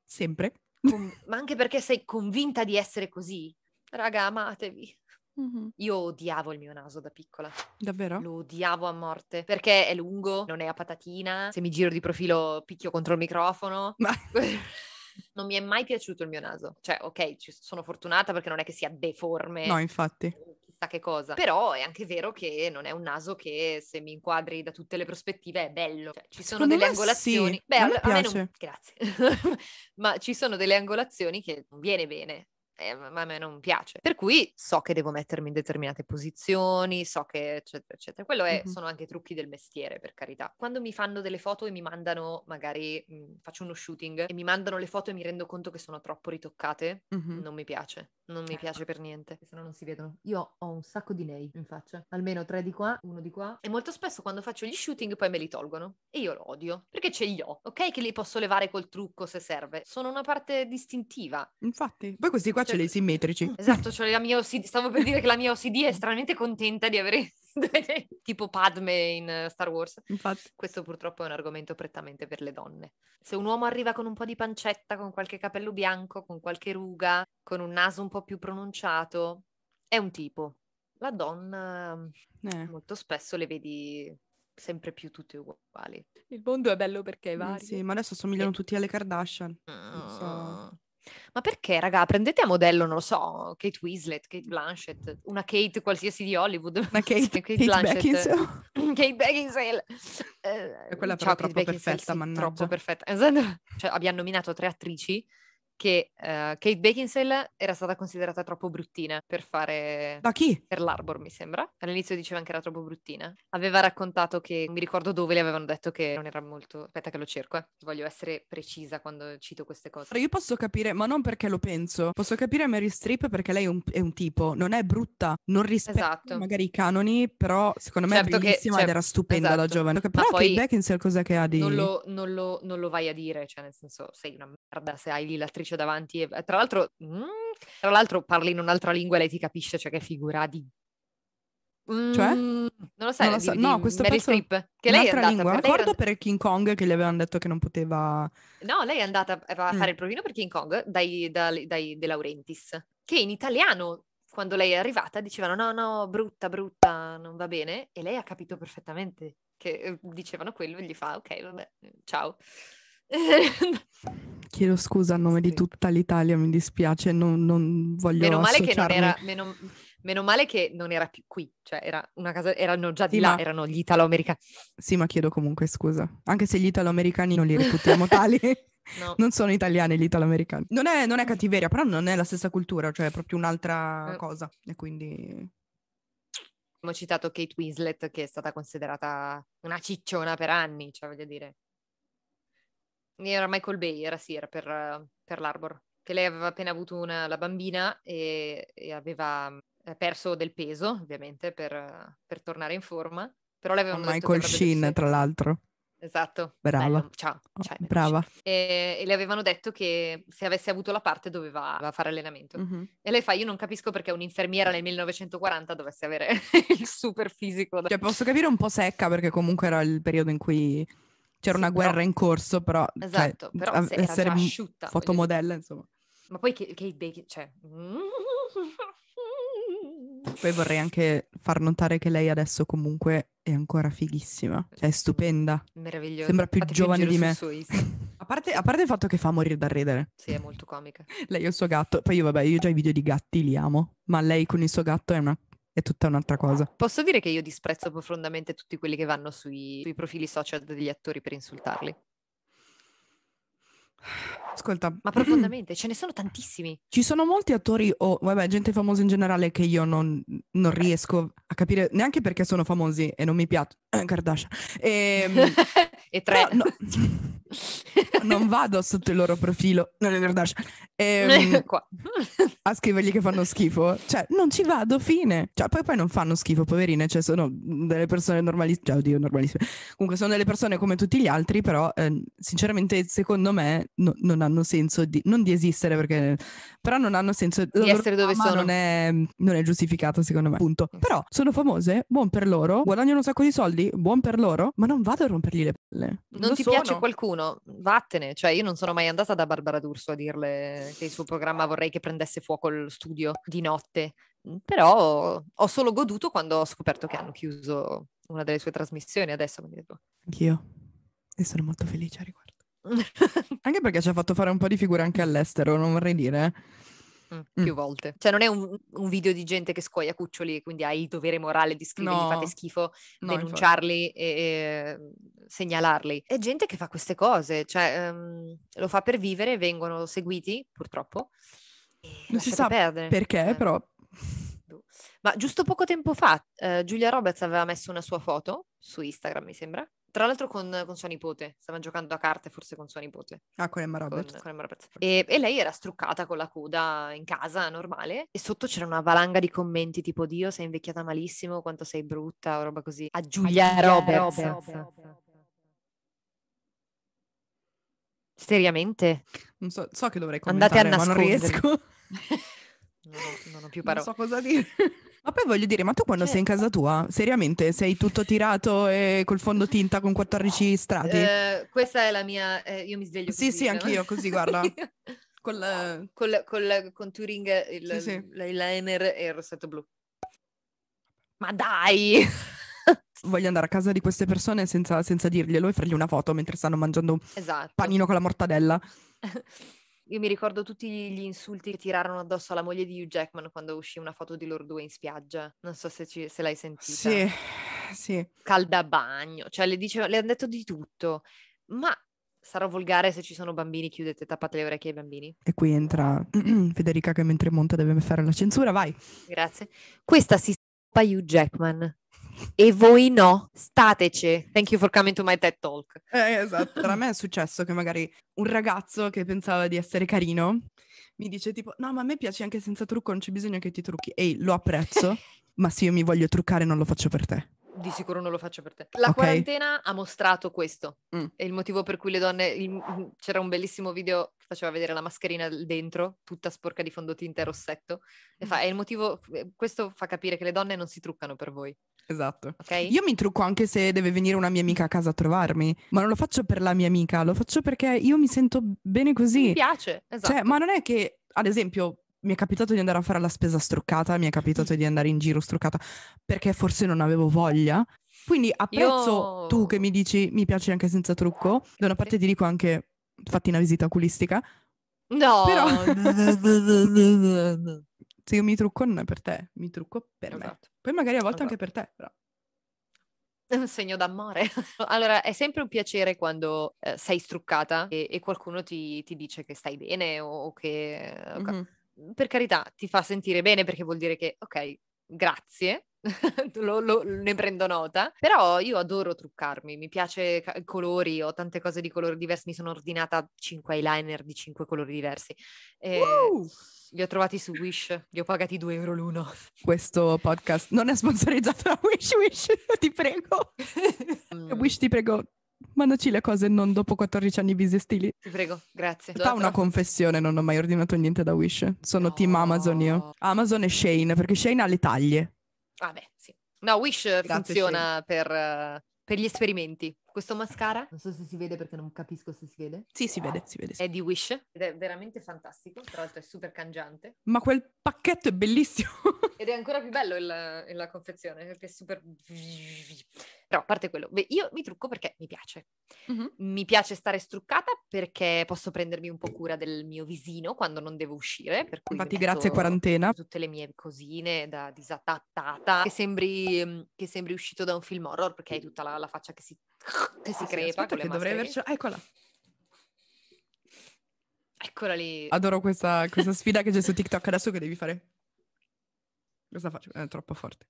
Sempre. con- ma anche perché sei convinta di essere così. Raga, amatevi. Io odiavo il mio naso da piccola. Davvero? Lo odiavo a morte perché è lungo, non è a patatina. Se mi giro di profilo picchio contro il microfono. Ma- Non mi è mai piaciuto il mio naso. Cioè, ok, sono fortunata perché non è che sia deforme. No, infatti. Chissà che cosa. Però è anche vero che non è un naso che se mi inquadri da tutte le prospettive è bello. Cioè, ci sono Secondo delle angolazioni. sì, Beh, a a me non-. Grazie. Ma ci sono delle angolazioni che non viene bene. Eh, ma a me non piace. Per cui so che devo mettermi in determinate posizioni, so che eccetera, eccetera. Quello è, Mhm. sono anche trucchi del mestiere, per carità. Quando mi fanno delle foto e mi mandano, magari mh, faccio uno shooting e mi mandano le foto e mi rendo conto che sono troppo ritoccate, Mhm. non mi piace, non mi piace per niente, se no non si vedono. Io ho un sacco di nei in faccia, almeno tre di qua, uno di qua. E molto spesso quando faccio gli shooting poi me li tolgono e io lo odio, perché ce li ho, ok? Che li posso levare col trucco se serve. Sono una parte distintiva. Infatti. Poi questi qua Cioè- simmetrici. Esatto, cioè la mia OCD, stavo per dire che la mia OCD è estremamente contenta di avere tipo Padme in Star Wars. Infatti. Questo purtroppo è un argomento prettamente per le donne. Se un uomo arriva con un po' di pancetta, con qualche capello bianco, con qualche ruga, con un naso un po' più pronunciato, è un tipo. La donna Eh. molto spesso le vedi sempre più tutte uguali. Il mondo è bello perché è Eh, vario. Sì, ma adesso somigliano tutti alle Kardashian. Non so. Ma perché, raga? Prendete a modello, non lo so, Kate Winslet, Kate Blanchett, una Kate qualsiasi di Hollywood. Una Kate, Sì, Kate Blanchett. Kate Beckinsale. Eh, quella però ciao, troppo Kate Beckinsale, perfetta, sì, mannaggia. troppo perfetta. Esatto. Cioè, abbiamo nominato tre attrici che eh, Kate Beckinsale era stata considerata troppo bruttina per fare Da chi? per l'Arbor, mi sembra. All'inizio dicevano che era troppo bruttina. Aveva raccontato che, non mi ricordo dove, le avevano detto che non era molto... Aspetta che lo cerco, eh. Voglio essere precisa quando cito queste cose. Allora, Io posso capire, ma non perché lo penso. Posso capire Mary Streep perché lei è un, è un tipo, non è brutta, non rispetta Esatto. magari i canoni, però secondo me Certo è che- bellissima ed cioè, era stupenda da esatto. giovane. Ma Però poi Kate Beckinsale cos'è che ha di... Non lo, non lo- non lo vai a dire, cioè nel senso sei una merda se hai lì l'attrice davanti. E, tra l'altro, mm, tra l'altro parli in un'altra lingua e lei ti capisce, cioè che figura di... Cioè? Mm, non lo sai, Non lo so. di No, questo Meryl pezzo- Streep, che lei è andata... lingua. per- Ricordo per King Kong che le avevano detto che non poteva... No, lei è andata a Mm. fare il provino per King Kong dai, dai, dai De Laurentiis, che in italiano, quando lei è arrivata, dicevano no, no, brutta, brutta, non va bene, e lei ha capito perfettamente che eh, dicevano quello e gli fa, ok, vabbè, ciao. Chiedo scusa a nome di Sì. tutta l'Italia, mi dispiace, non, non voglio meno male che non era, meno, meno male che non era più qui, cioè era una casa, erano già di Sì, là, ma- erano gli italo-americani. Sì, ma chiedo comunque scusa. Anche se gli italo-americani non li reputiamo tali. No. Non sono italiani gli italo-americani. Non è, non è cattiveria, però non è la stessa cultura, cioè è proprio un'altra Eh. cosa. E quindi... Abbiamo citato Kate Winslet, che è stata considerata una cicciona per anni, cioè voglio dire. Era Michael Bay, era sì, era per, per l'Arbor, che lei aveva appena avuto una, la bambina e, e aveva eh, perso del peso, ovviamente, per, per tornare in forma. Però le Con avevano detto che Michael Sheen, tra l'altro. Esatto. Brava. Bello. Ciao. Oh, ciao, amici. brava. E, e le avevano detto che se avesse avuto la parte doveva, doveva fare allenamento. Mhm. E lei fa, io non capisco perché un'infermiera nel 1940 dovesse avere il super fisico. Cioè, posso capire un po' secca perché comunque era il periodo in cui c'era Sì, una però- guerra in corso, però cioè, Esatto, però a- se era essere m- asciutta. voglio fotomodella, insomma. dire. Ma poi che, che Bacon, cioè... Poi vorrei anche far notare che lei adesso comunque è ancora fighissima, cioè è stupenda. Meraviglioso. Sembra più Fate giovane di me. A parte, a parte il fatto che fa morire da ridere. Sì, è molto comica. Lei e il suo gatto. Poi io, vabbè, io già i video di gatti li amo, ma lei con il suo gatto è, una- è tutta un'altra cosa. Posso dire che io disprezzo profondamente tutti quelli che vanno sui, sui profili social degli attori per insultarli. Ascolta, Ma profondamente, ce ne sono tantissimi. ci sono molti attori o, vabbè, gente famosa in generale che io non, non riesco a capire neanche perché sono famosi e non mi. Eh, Kardashian. Ehm, e tre. No- non vado sotto il loro profilo, non è Kardashian, ehm, Qua. a scrivergli che fanno schifo. Cioè, non ci vado, fine. Cioè, poi, poi non fanno schifo, poverine. Cioè, sono delle persone normalissime. Cioè, oddio, normalissime. Comunque, sono delle persone come tutti gli altri, però, eh, sinceramente, secondo me, no- non hanno senso di... Non di esistere, perché... Però non hanno senso... loro essere dove sono. Non è, non è giustificato, secondo me. Punto. Però, sono famose, buon per loro, guadagnano un sacco di soldi, buon per loro, ma non vado a rompergli le palle. Non Lo ti piace sono. qualcuno? Vattene. Cioè, io non sono mai andata da Barbara D'Urso a dirle che il suo programma vorrei che prendesse fuoco il studio di notte. Mm, Però ho solo goduto quando ho scoperto che hanno chiuso una delle sue trasmissioni. Adesso mi dico. Anch'io. E sono molto felice a riguardo. Anche perché ci ha fatto fare un po' di figure anche all'estero, non vorrei dire. Mm, Mm. più volte. Cioè, non è un, un video di gente che scuoia cuccioli e quindi hai il dovere morale di scrivergli No. fate schifo, No, denunciarli e, e segnalarli. È gente che fa queste cose, cioè ehm, lo fa per vivere, vengono seguiti purtroppo. Non si sa perdere. Perché, Eh, però... boh. Ma giusto poco tempo fa eh, Giulia Roberts aveva messo una sua foto su Instagram, mi sembra. Tra l'altro con, con sua nipote, stava giocando a carte forse con sua nipote. Ah, con Emma con- Roberts. con Emma Roberts. E, e lei era struccata con la coda in casa, normale, e sotto c'era una valanga di commenti tipo Dio, sei invecchiata malissimo, quanto sei brutta, o roba così. A Giulia, Roberts. Seriamente? Non so, so che dovrei Andate a commentare, ma non riesco. Non ho, non ho più non parole. so cosa dire. Ma poi voglio dire, ma tu quando sei in casa tua, seriamente, sei tutto tirato e col fondotinta con 14 strati? Eh, questa è la mia... eh, io mi sveglio Sì, così, sì, no? anch'io, così, guarda. Col, col, col contouring, il, Sì, sì. l'eyeliner e il rossetto blu. Ma dai! voglio andare a casa di queste persone senza, senza dirglielo e fargli una foto mentre stanno mangiando esatto. panino con la mortadella. Io mi ricordo tutti gli insulti che tirarono addosso alla moglie di Hugh Jackman quando uscì una foto di loro due in spiaggia. Non so se, ci- se l'hai sentita. Sì, sì. Scaldabagno, cioè le, diceva, le hanno detto di tutto. Ma sarò volgare se ci sono bambini, chiudete, tappate le orecchie ai bambini. E qui entra Federica che mentre monta deve fare la censura, vai. Grazie. Questa si stappa Hugh Jackman. E voi no, stateci. Thank you for coming to my TED Talk. Eh, esatto. Tra me è successo che magari un ragazzo che pensava di essere carino mi dice tipo, no, ma a me piace anche senza trucco, non c'è bisogno che ti trucchi. Ehi, lo apprezzo, ma se io mi voglio truccare non lo faccio per te. Di sicuro non lo faccio per te. La Ok. quarantena ha mostrato questo. Mm. È il motivo per cui le donne. il- c'era un bellissimo video che faceva vedere la mascherina dentro, tutta sporca di fondotinta e rossetto. E fa, è il motivo. eh, Questo fa capire che le donne non si truccano per voi. Esatto. Ok? Io mi trucco anche se deve venire una mia amica a casa a trovarmi, ma non lo faccio per la mia amica, lo faccio perché io mi sento bene Mi così. piace. Esatto. Cioè, ma non è che, ad esempio, mi è capitato di andare a fare la spesa struccata, mi è capitato di andare in giro struccata perché forse non avevo voglia. Quindi apprezzo Io- tu che mi dici mi piace anche senza trucco. Da una parte ti dico anche fatti una visita oculistica. No. Però- Esatto. Se io mi trucco non è per te, mi trucco per me. Poi magari a volte anche per te, però. È un segno d'amore. Allora, è sempre un piacere quando eh, sei struccata e, e qualcuno ti, ti dice che stai bene o, o che... Mhm. Per carità, ti fa sentire bene perché vuol dire che, ok, grazie, lo- lo- ne prendo nota. Però io adoro truccarmi, mi piace ca- i colori, ho tante cose di colori diversi, mi sono ordinata 5 eyeliner di 5 colori diversi. E Woo! Li ho trovati su Wish, li ho pagati 2 euro l'uno. Questo podcast non è sponsorizzato da Wish Wish, ti prego. Wish ti prego, mandaci le cose non dopo 14 anni bisestili. Ti prego, grazie. Realtà una confessione, non ho mai ordinato niente da Wish. Sono team Amazon io. No. Amazon e Shane, perché Shane ha le taglie. Vabbè, sì. No, Wish funziona per, per gli esperimenti. Questo mascara, non so se si vede perché non capisco se si vede, Sì, si vede, si vede. sì. è di Wish ed è veramente fantastico, tra l'altro è super cangiante. Ma quel pacchetto è bellissimo. Ed è ancora più bello il- la confezione, perché è super... Però a parte quello, beh, io mi trucco perché mi piace. Mhm. Mi piace stare struccata perché posso prendermi un po' cura del mio visino quando non devo uscire. Per cui mi Infatti, grazie quarantena. Tutte le mie cosine da disadattata. Che sembri, mm, che sembri uscito da un film horror perché hai tutta la, la faccia che si, che si Sì, crepa. le che dovrei avercela. Eccola. Eccola lì. Adoro questa, questa sfida che c'è su TikTok. Adesso che devi fare? Cosa faccio? È troppo forte.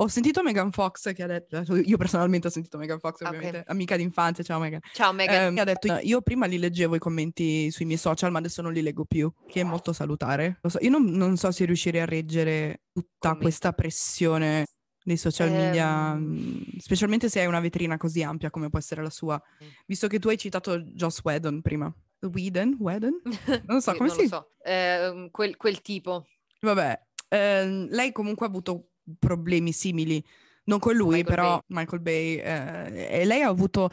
Ho sentito Megan Fox che ha detto, io personalmente ho sentito Megan Fox, Ah, ovviamente, amica d'infanzia, ciao Megan. Ciao Megan. Eh, ha detto, io prima li leggevo i commenti sui miei social, ma adesso non li leggo più, che è molto salutare. Lo so- io non, non so se riuscirei a reggere tutta Commenti. questa pressione dei social media, mh, specialmente se hai una vetrina così ampia come può essere la sua. Mm. Visto che tu hai citato Joss Whedon prima. Whedon? Whedon? Non so, Sì, come non si... lo so. Eh, quel, quel tipo. Vabbè, ehm, lei comunque ha avuto problemi simili, non con lui, Michael però Bay. Michael Bay, eh, e lei ha avuto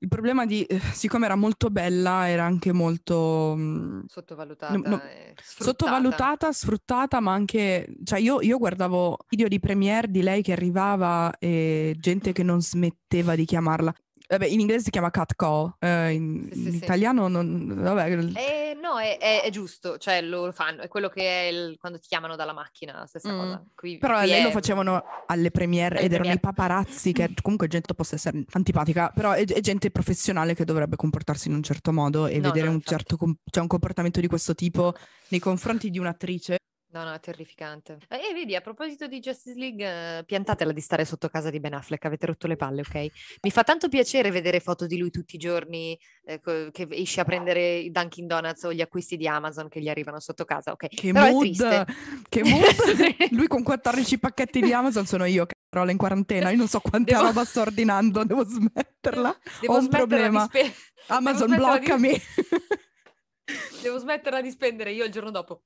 il problema di, eh, siccome era molto bella, era anche molto mh, Sottovalutata. No, no, sfruttata. sottovalutata, sfruttata, ma anche, cioè io, io guardavo video di premiere di lei che arrivava e gente che non smetteva di chiamarla. Vabbè, in inglese si chiama cat call, eh, in, Sì, sì, in sì. italiano non... Vabbè, Eh, no, è, è- è giusto, cioè lo fanno, è quello che è il- quando ti chiamano dalla macchina, stessa Mm. cosa. Qui- Però qui lei lo è- facevano alle premiere Alle ed erano i premiere. paparazzi che comunque gente possa essere antipatica, però è, gente professionale che dovrebbe comportarsi in un certo modo e No, vedere no, un certo com- cioè un comportamento di questo tipo nei confronti di un'attrice. No, no, è terrificante. E vedi, a proposito di Justice League, eh, piantatela di stare sotto casa di Ben Affleck, avete rotto le palle, ok? Mi fa tanto piacere vedere foto di lui tutti i giorni, eh, che esce a prendere i Dunkin' Donuts o gli acquisti di Amazon che gli arrivano sotto casa, ok? Che Però mood! Che mood! Lui con 14 pacchetti di Amazon sono io, carola in quarantena. Io non so quanta Devo- roba sto ordinando, devo smetterla. Devo Ho un smetterla problema. spe- Amazon, smetterla di- bloccami. Devo smetterla di spendere io il giorno dopo.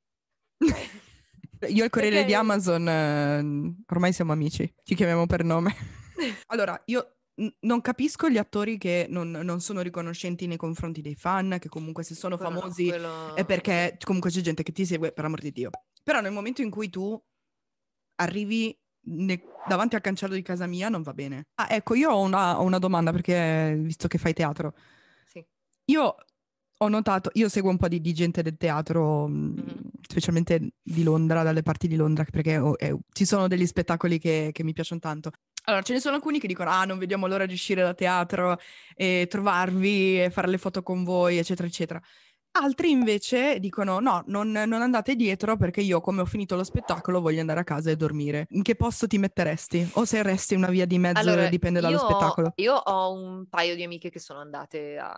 Io e il corriere Perché- di Amazon, eh, ormai siamo amici, ci chiamiamo per nome. Allora, io n- non capisco gli attori che non, non sono riconoscenti nei confronti dei fan, che comunque se sono Quello famosi quello- è perché comunque c'è gente che ti segue, per amor di Dio. Però nel momento in cui tu arrivi ne- davanti al cancello di casa mia non va bene. Ah, ecco, io ho una, ho una domanda perché, visto che fai teatro, Sì. io ho notato, io seguo un po' di, di gente del teatro, mh, Mhm. specialmente di Londra, dalle parti di Londra, perché oh, eh, ci sono degli spettacoli che, che mi piacciono tanto. Allora, ce ne sono alcuni che dicono, ah, non vediamo l'ora di uscire da teatro e trovarvi e fare le foto con voi, eccetera, eccetera. Altri invece dicono, no, non, non andate dietro perché io, come ho finito lo spettacolo, voglio andare a casa e dormire. In che posto ti metteresti? O se resti una via di mezzo, Allora, dipende dallo io spettacolo. Io ho un paio di amiche che sono andate a,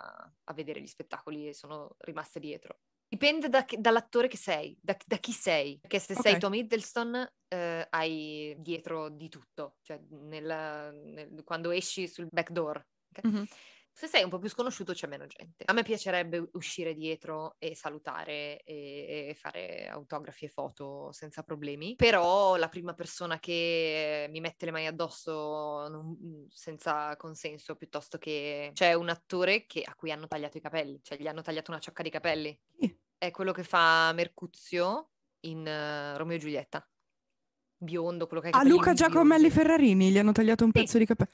a vedere gli spettacoli e sono rimaste dietro. Dipende da dall'attore che sei, da, da chi sei. Perché se sei Ok. Tom Hiddleston eh, hai dietro di tutto, cioè nel- nel- quando esci sul backdoor. ok? Mhm. Se sei un po' più sconosciuto c'è meno gente. A me piacerebbe uscire dietro e salutare e, e fare autografi e foto senza problemi, però la prima persona che mi mette le mani addosso non- senza consenso, piuttosto che c'è un attore che- a cui hanno tagliato i capelli, cioè gli hanno tagliato una ciocca di capelli. Chi? È quello che fa Mercuzio in eh, Romeo e Giulietta. Biondo, quello che ha A capelli Ah, Luca Giacomelli. Ferrarini gli hanno tagliato un Sì. pezzo di capello.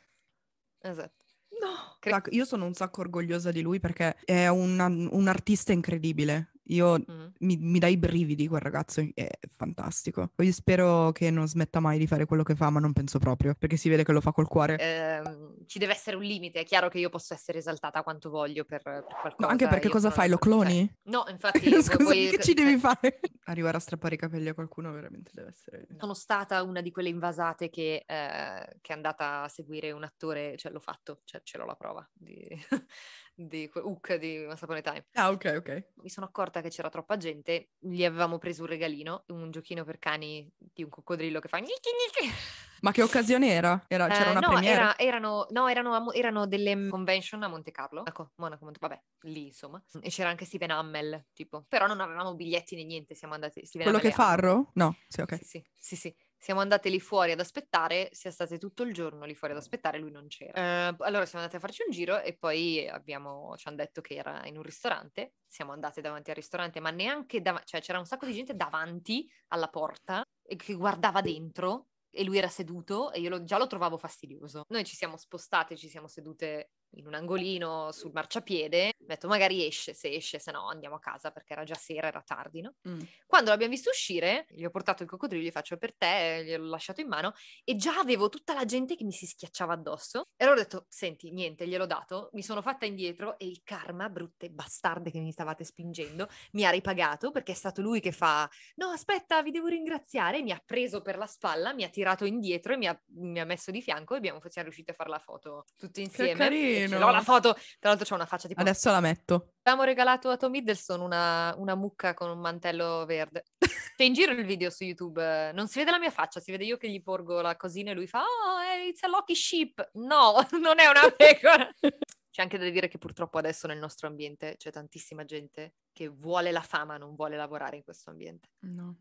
Esatto. No, Cre- io sono un sacco orgogliosa di lui perché è una- un artista incredibile. Io Mhm. mi, mi dà i brividi quel ragazzo, è fantastico. Io spero che non smetta mai di fare quello che fa, ma non penso proprio, perché si vede che lo fa col cuore. ehm, ci deve essere un limite. È chiaro che io posso essere esaltata quanto voglio per, per qualcosa. No, anche perché io cosa fai? Lo cloni? cioè, no, infatti, Scusa, poi- che ci devi cioè, fare? Arrivare a strappare i capelli a qualcuno veramente deve essere... Sono stata una di quelle invasate che, eh, che è andata a seguire un attore, cioè l'ho fatto, cioè ce l'ho la prova di, di Hook di a Time. Ah, ok, ok. Mi sono accorta che c'era troppa gente, gli avevamo preso un regalino, un giochino per cani di un coccodrillo che fa gnichi gnichi. Ma che occasione era? Era- c'era Eh, una no, premiere? era- erano, no, erano, erano delle convention a Monte Carlo. Ecco, Monaco, Monte, vabbè, lì insomma. E c'era anche Steven Hammel, tipo. Però non avevamo biglietti né niente, siamo andati... Steven Quello Hammel che è- fa Arrow? No, sì, ok. Sì, sì, sì, sì. Siamo andate lì fuori ad aspettare, siamo state tutto il giorno lì fuori ad aspettare, lui non c'era. Eh, allora siamo andate a farci un giro e poi abbiamo, ci hanno detto che era in un ristorante. Siamo andate davanti al ristorante, ma neanche davanti, cioè c'era un sacco di gente davanti alla porta e che guardava dentro e lui era seduto e io lo- già lo trovavo fastidioso. Noi ci siamo spostate, ci siamo sedute in un angolino sul marciapiede. Ho detto magari esce, se esce, se no andiamo a casa perché era già sera, era tardi, no? Mm. Quando l'abbiamo visto uscire, gli ho portato il coccodrillo, gli faccio per te, gliel'ho lasciato in mano e già avevo tutta la gente che mi si schiacciava addosso. E allora ho detto, senti, niente, gliel'ho dato, mi sono fatta indietro e il karma, brutte bastarde che mi stavate spingendo, mi ha ripagato perché è stato lui che fa, no aspetta, vi devo ringraziare, mi ha preso per la spalla, mi ha tirato indietro e mi ha, mi ha messo di fianco e abbiamo, siamo riusciti a fare la foto tutti insieme. E ce carino. la foto, tra l'altro c'è una faccia tipo... Adesso la metto. Abbiamo regalato a Tom Hiddleston una, una mucca con un mantello verde. C'è in giro il video su YouTube. eh, Non si vede la mia faccia, si vede io che gli porgo la cosina e lui fa: Oh, it's a lucky sheep. No, non è una pecora. C'è anche da dire che purtroppo adesso nel nostro ambiente c'è tantissima gente che vuole la fama, non vuole lavorare in questo ambiente. No.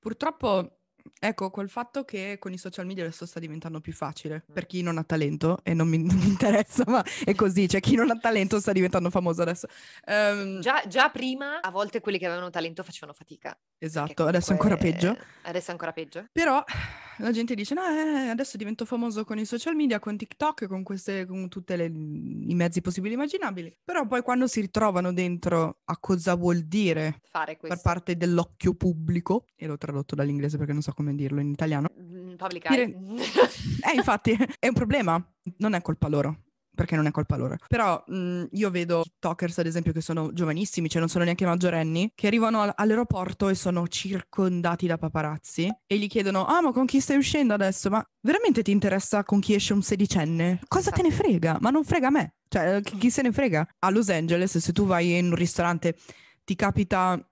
Purtroppo, ecco, col fatto che con i social media adesso sta diventando più facile per chi non ha talento, e non mi, non mi interessa, ma è così, cioè chi non ha talento sta diventando famoso adesso. Ehm, Già, già prima, a volte quelli che avevano talento facevano fatica. esatto, adesso è ancora peggio. Adesso è ancora peggio. Però la gente dice: No, eh, adesso divento famoso con i social media, con TikTok, con queste, con tutti i mezzi possibili e immaginabili. Però poi quando si ritrovano dentro a cosa vuol dire Fare per questo. parte dell'occhio pubblico, e l'ho tradotto dall'inglese perché non so come dirlo in italiano. Mm, Public Dire-. Eh, infatti, è un problema. Non è colpa loro. Perché non è colpa loro. Però mh, io vedo TikTokers, ad esempio, che sono giovanissimi, cioè non sono neanche maggiorenni, che arrivano al- all'aeroporto e sono circondati da paparazzi e gli chiedono: Ah, ma con chi stai uscendo adesso? Ma veramente ti interessa con chi esce un sedicenne? Cosa te ne frega? Ma non frega a me. Cioè, chi, chi se ne frega? A Los Angeles, se tu vai in un ristorante, ti capita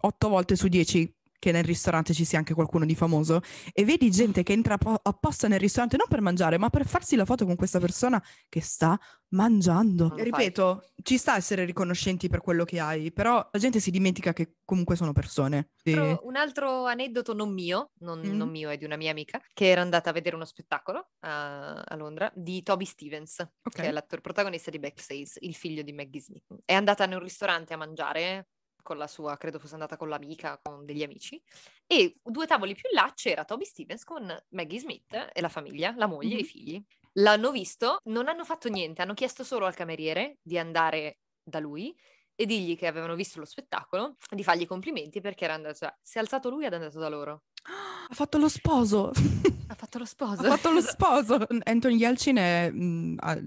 otto volte su dieci che nel ristorante ci sia anche qualcuno di famoso e vedi gente che entra appo- apposta nel ristorante non per mangiare, ma per farsi la foto con questa persona che sta mangiando. Ripeto, ci sta a essere riconoscenti per quello che hai, però la gente si dimentica che comunque sono persone. Altro- un altro aneddoto non mio, non, Mm. non mio, è di una mia amica, che era andata a vedere uno spettacolo a, a Londra di Toby Stevens, Ok. che è l'attore protagonista di Backstage, il figlio di Maggie Smith. È andata in un ristorante a mangiare con la sua, credo fosse andata con l'amica, con degli amici, e due tavoli più in là c'era Toby Stevens con Maggie Smith e la famiglia, la moglie e i Mhm. figli. L'hanno visto, non hanno fatto niente, hanno chiesto solo al cameriere di andare da lui e dirgli che avevano visto lo spettacolo, di fargli i complimenti perché era andato, cioè, si è alzato lui ed è andato da loro. Ha fatto lo sposo. Ha fatto lo sposo. ha fatto lo sposo. Anthony Yelchin è, mm, a-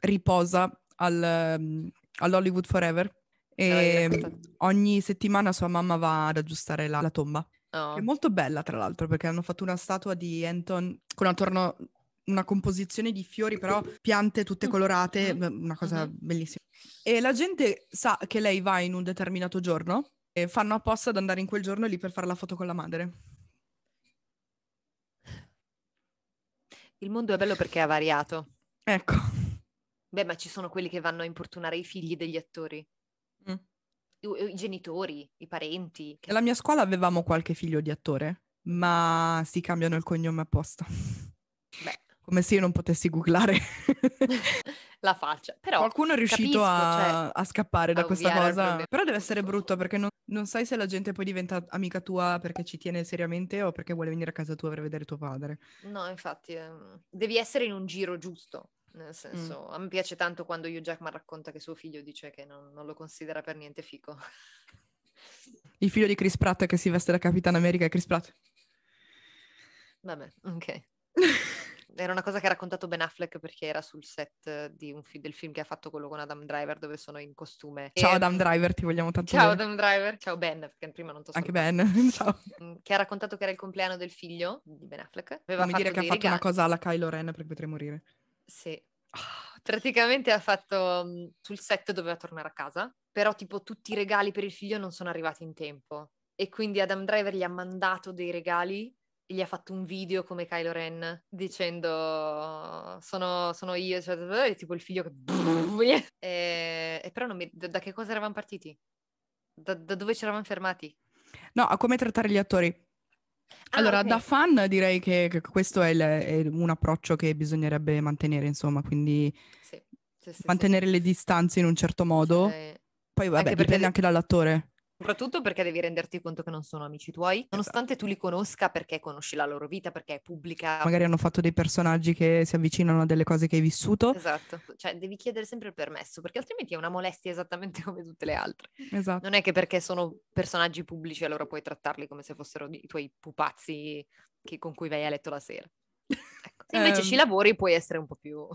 riposa al, mm, all'Hollywood Forever e raccontato. ogni settimana sua mamma va ad aggiustare la, la tomba. Oh. È molto bella, tra l'altro, perché hanno fatto una statua di Anton con attorno una composizione di fiori, però piante tutte colorate, Mhm. b- una cosa Mhm. bellissima. E la gente sa che lei va in un determinato giorno e fanno apposta ad andare in quel giorno lì per fare la foto con la madre. Il mondo è bello perché è variato. Ecco. Beh, ma ci sono quelli che vanno a importunare i figli degli attori, Mm. i, i genitori, i parenti. che- Nella mia scuola avevamo qualche figlio di attore, ma si cambiano il cognome apposta. Beh. Come se io non potessi googlare. la faccia. Però Qualcuno è riuscito capisco, a, cioè, a scappare da a questa cosa. Però deve essere brutto perché non, non sai se la gente poi diventa amica tua perché ci tiene seriamente o perché vuole venire a casa tua per vedere tuo padre. No, infatti, ehm, devi essere in un giro giusto. Nel senso, a me piace tanto quando Hugh Jackman racconta che suo figlio dice che non, non lo considera per niente fico. Il figlio di Chris Pratt che si veste da Capitan America è Chris Pratt. Vabbè, ok. Era una cosa che ha raccontato Ben Affleck perché era sul set di un fi- del film che ha fatto quello con Adam Driver dove sono in costume. Ciao E- Adam Driver, ti vogliamo tanto Ciao bene. Adam Driver. Ciao Ben, perché prima non ti ho Anche. Ben. Ciao. Mm, Che ha raccontato che era il compleanno del figlio di Ben Affleck. Aveva Non mi dire che ha fatto una regali- cosa alla Kylo Ren perché potrei morire. Sì, Praticamente ha fatto mh, sul set doveva tornare a casa, però tipo tutti i regali per il figlio non sono arrivati in tempo. E quindi Adam Driver gli ha mandato dei regali e gli ha fatto un video come Kylo Ren dicendo sono, sono io, cioè, e tipo il figlio che... E, e però mi... da, da che cosa eravamo partiti? Da, da dove ci eravamo fermati? No, a come trattare gli attori. Ah, Allora, ok. da fan direi che, che questo è, il- è un approccio che bisognerebbe mantenere, insomma, quindi Sì, sì, sì, mantenere le distanze in un certo modo. Poi vabbè, anche dipende le- anche dall'attore. Soprattutto perché devi renderti conto che non sono amici tuoi, nonostante tu li conosca perché conosci la loro vita, perché è pubblica. Magari hanno fatto dei personaggi che si avvicinano a delle cose che hai vissuto. Esatto, cioè devi chiedere sempre il permesso, perché altrimenti è una molestia esattamente come tutte le altre. Esatto. Non è che perché sono personaggi pubblici allora puoi trattarli come se fossero i tuoi pupazzi che- con cui vai a letto la sera. Ecco. Se invece Ehm. ci lavori puoi essere un po' più...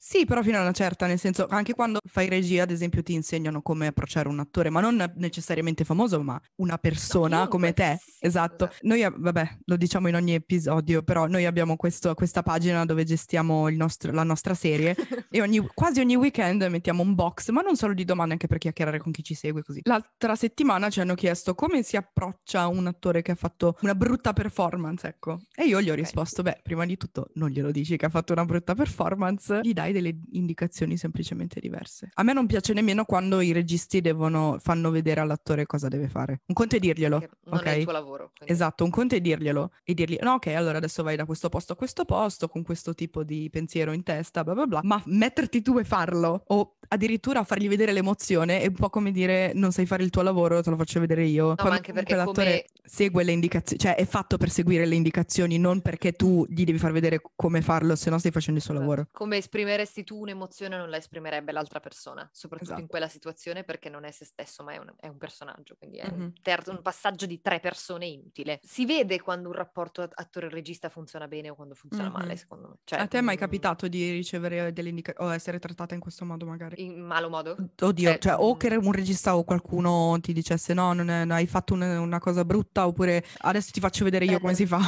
Sì, però fino a una certa, nel senso, anche quando fai regia, ad esempio, ti insegnano come approcciare un attore, ma non necessariamente famoso, ma una persona chiunque, come te. sì, esatto. esatto. Noi, ab- vabbè, lo diciamo in ogni episodio, però noi abbiamo questo- questa pagina dove gestiamo il nostro- la nostra serie e ogni- quasi ogni weekend mettiamo un box, ma non solo di domande, anche per chiacchierare con chi ci segue così. L'altra settimana ci hanno chiesto come si approccia un attore che ha fatto una brutta performance, ecco. E io gli ho risposto, beh, prima di tutto non glielo dici che ha fatto una brutta performance, gli dai delle indicazioni semplicemente diverse. A me non piace nemmeno quando i registi devono, fanno vedere all'attore cosa deve fare. Un conto è dirglielo, perché non ok? è il tuo lavoro. quindi- Esatto, un conto è dirglielo e dirgli no, ok, allora adesso vai da questo posto a questo posto con questo tipo di pensiero in testa, bla bla bla, ma metterti tu e farlo o addirittura fargli vedere l'emozione è un po' come dire non sai fare il tuo lavoro, te lo faccio vedere io. ma Quando anche comunque perché l'attore come- segue le indicazioni, cioè è fatto per seguire le indicazioni, non perché tu gli devi far vedere come farlo, se no stai facendo il suo Esatto. lavoro. Come esprimeresti tu un'emozione non la esprimerebbe l'altra persona, soprattutto in Esatto. quella situazione perché non è se stesso ma è un, è un personaggio, quindi è un, Mhm. ter- un passaggio di tre persone inutile. Si vede quando un rapporto at- attore-regista funziona bene o quando funziona male, Mhm. secondo me. Cioè, a te è mai mm, capitato di ricevere delle indicazioni o essere trattata in questo modo magari? In malo modo? Oddio, Cioè, cioè, o mm, che un regista o qualcuno ti dicesse no, non è- hai fatto un- una cosa brutta, oppure adesso ti faccio vedere io come si fa.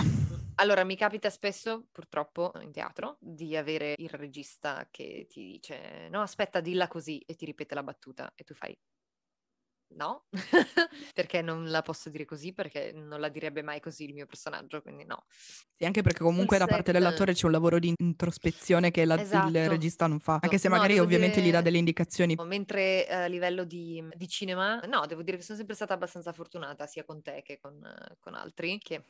Allora, mi capita spesso, purtroppo, in teatro, di avere il regista che ti dice no, aspetta, dilla così e ti ripete la battuta e tu fai no, perché non la posso dire così, perché non la direbbe mai così il mio personaggio, quindi no. Sì, anche perché comunque da parte set- dell'attore c'è un lavoro di introspezione che la- il Esatto. regista non fa, anche se magari ovviamente gli dà dire- delle indicazioni. Mentre eh, a livello di, di cinema, no, devo dire che sono sempre stata abbastanza fortunata sia con te che con, con altri, che,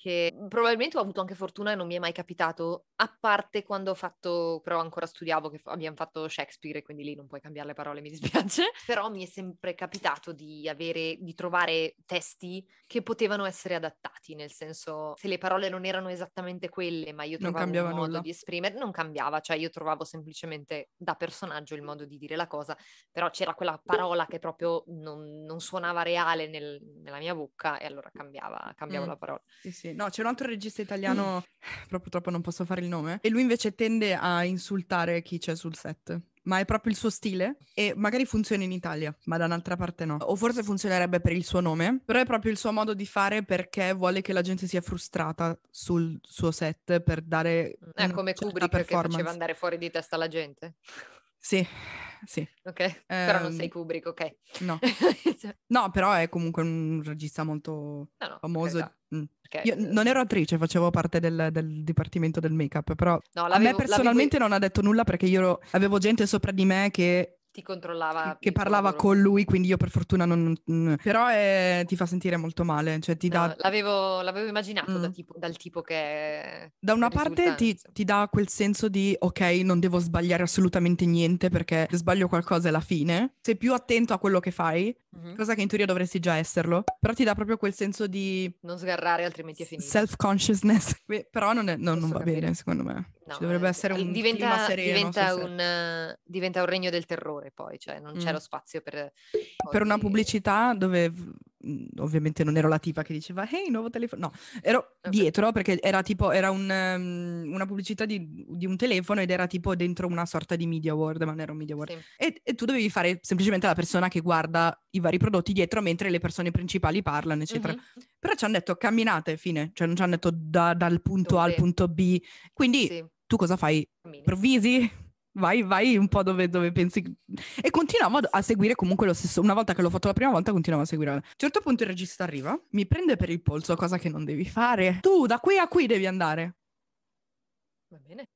che probabilmente ho avuto anche fortuna e non mi è mai capitato, a parte quando ho fatto, però ancora studiavo, che abbiamo fatto Shakespeare e quindi lì non puoi cambiare le parole, mi dispiace, però mi è sempre capitato di avere, di trovare testi che potevano essere adattati, nel senso se le parole non erano esattamente quelle, ma io trovavo cambiava un modo nulla. di esprimere, non cambiava, cioè io trovavo semplicemente da personaggio il modo di dire la cosa, però c'era quella parola che proprio non, non suonava reale nel- nella mia bocca e allora cambiava, cambiavo Mm. la parola. Sì, sì. No, c'è un altro regista italiano, però purtroppo non posso fare il nome, e lui invece tende a insultare chi c'è sul set. Ma è proprio il suo stile e magari funziona in Italia, ma da un'altra parte no. O forse funzionerebbe per il suo nome, però è proprio il suo modo di fare perché vuole che la gente sia frustrata sul suo set per dare È una come Kubrick che faceva andare fuori di testa la gente, Sì, sì, ok? Però non Ehm, sei Kubrick, ok? no. No, però è comunque un regista molto no, no, famoso. per carità, Mm. perché, Io non ero attrice, facevo parte del, del dipartimento del make-up, però no, a me l'avevo- personalmente non ha detto nulla perché io avevo gente sopra di me che, ti controllava che parlava con lui, quindi io per fortuna non... però eh, ti fa sentire molto male, cioè ti No, dà... l'avevo, l'avevo immaginato da Mm. tipo- dal tipo che Da una parte ti, ti dà quel senso di ok, non devo sbagliare assolutamente niente perché se sbaglio qualcosa è la fine. Sei più attento a quello che fai, Mhm. cosa che in teoria dovresti già esserlo, però ti dà proprio quel senso di non sgarrare altrimenti è finita. self-consciousness. Però non, è- non- non va capire. bene, secondo me. No, Ci dovrebbe eh, essere un diventa, clima sereno diventa un, eh, diventa un regno del terrore poi, cioè non c'è Mm. lo spazio per... per una pubblicità dove ovviamente non ero la tipa che diceva hey nuovo telefono no ero Ok. dietro perché era tipo era un, ehm, una pubblicità di, di un telefono ed era tipo dentro una sorta di media world ma non era un media world Sì. e, e tu dovevi fare semplicemente la persona che guarda i vari prodotti dietro mentre le persone principali parlano eccetera Mhm. però ci hanno detto camminate fine cioè non ci hanno detto da- dal punto A al Dove? punto B quindi Sì. tu cosa fai? Improvvisi? Vai, vai un po' dove, dove pensi. E continuavo a, seguire comunque lo stesso. Una volta che l'ho fatto la prima volta, continuavo a seguire. A un certo punto il regista arriva, mi prende per il polso, cosa che non devi fare. Tu da qui a qui devi andare. Va bene.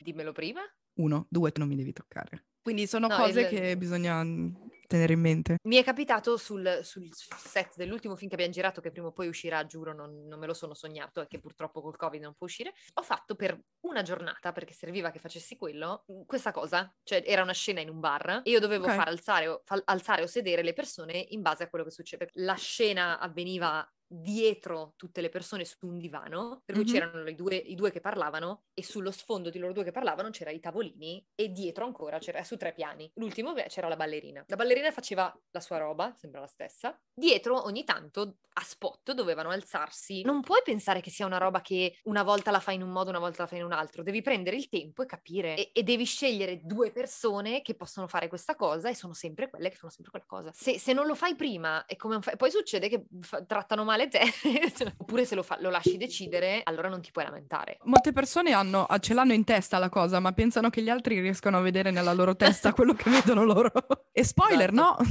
Dimmelo prima. Uno, due, non mi devi toccare. Quindi sono No, cose il- che bisogna mm, tenere in mente. Mi è capitato sul, sul set dell'ultimo film che abbiamo girato, che prima o poi uscirà, giuro, non, non me lo sono sognato e che purtroppo col Covid non può uscire. Ho fatto per una giornata, perché serviva che facessi quello, questa cosa. Cioè, era una scena in un bar e io dovevo Ok. far alzare o, fa- alzare o sedere le persone in base a quello che succede. La scena avveniva dietro tutte le persone su un divano, per cui Mhm. c'erano i due, i due che parlavano e sullo sfondo di loro due che parlavano c'erano i tavolini e dietro ancora c'era su tre piani. L'ultimo c'era la ballerina. La ballerina faceva la sua roba, sembra la stessa. Dietro ogni tanto a spot dovevano alzarsi. Non puoi pensare che sia una roba che una volta la fai in un modo, una volta la fai in un altro. Devi prendere il tempo e capire e, e devi scegliere due persone che possono fare questa cosa e sono sempre quelle che fanno sempre quella cosa. Se, se non lo fai prima e come fai, poi succede che fa- trattano male te, oppure se lo, fa- lo lasci decidere, allora non ti puoi lamentare. Molte persone hanno, ce l'hanno in testa la cosa, ma pensano che gli altri riescano a vedere nella loro testa quello che vedono loro. E spoiler, Esatto. no?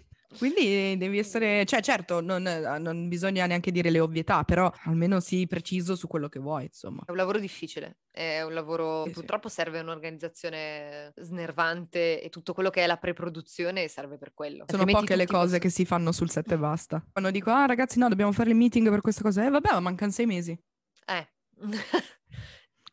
Quindi devi essere, cioè certo, non, non bisogna neanche dire le ovvietà, però almeno sii preciso su quello che vuoi, insomma. È un lavoro difficile, è un lavoro, Sì, sì. purtroppo serve un'organizzazione snervante e tutto quello che è la preproduzione serve per quello. Sono Altrimenti poche le cose possono- che si fanno sul set e basta. Quando dico, ah ragazzi no, dobbiamo fare il meeting per questa cosa, eh vabbè, ma mancano sei mesi. Eh.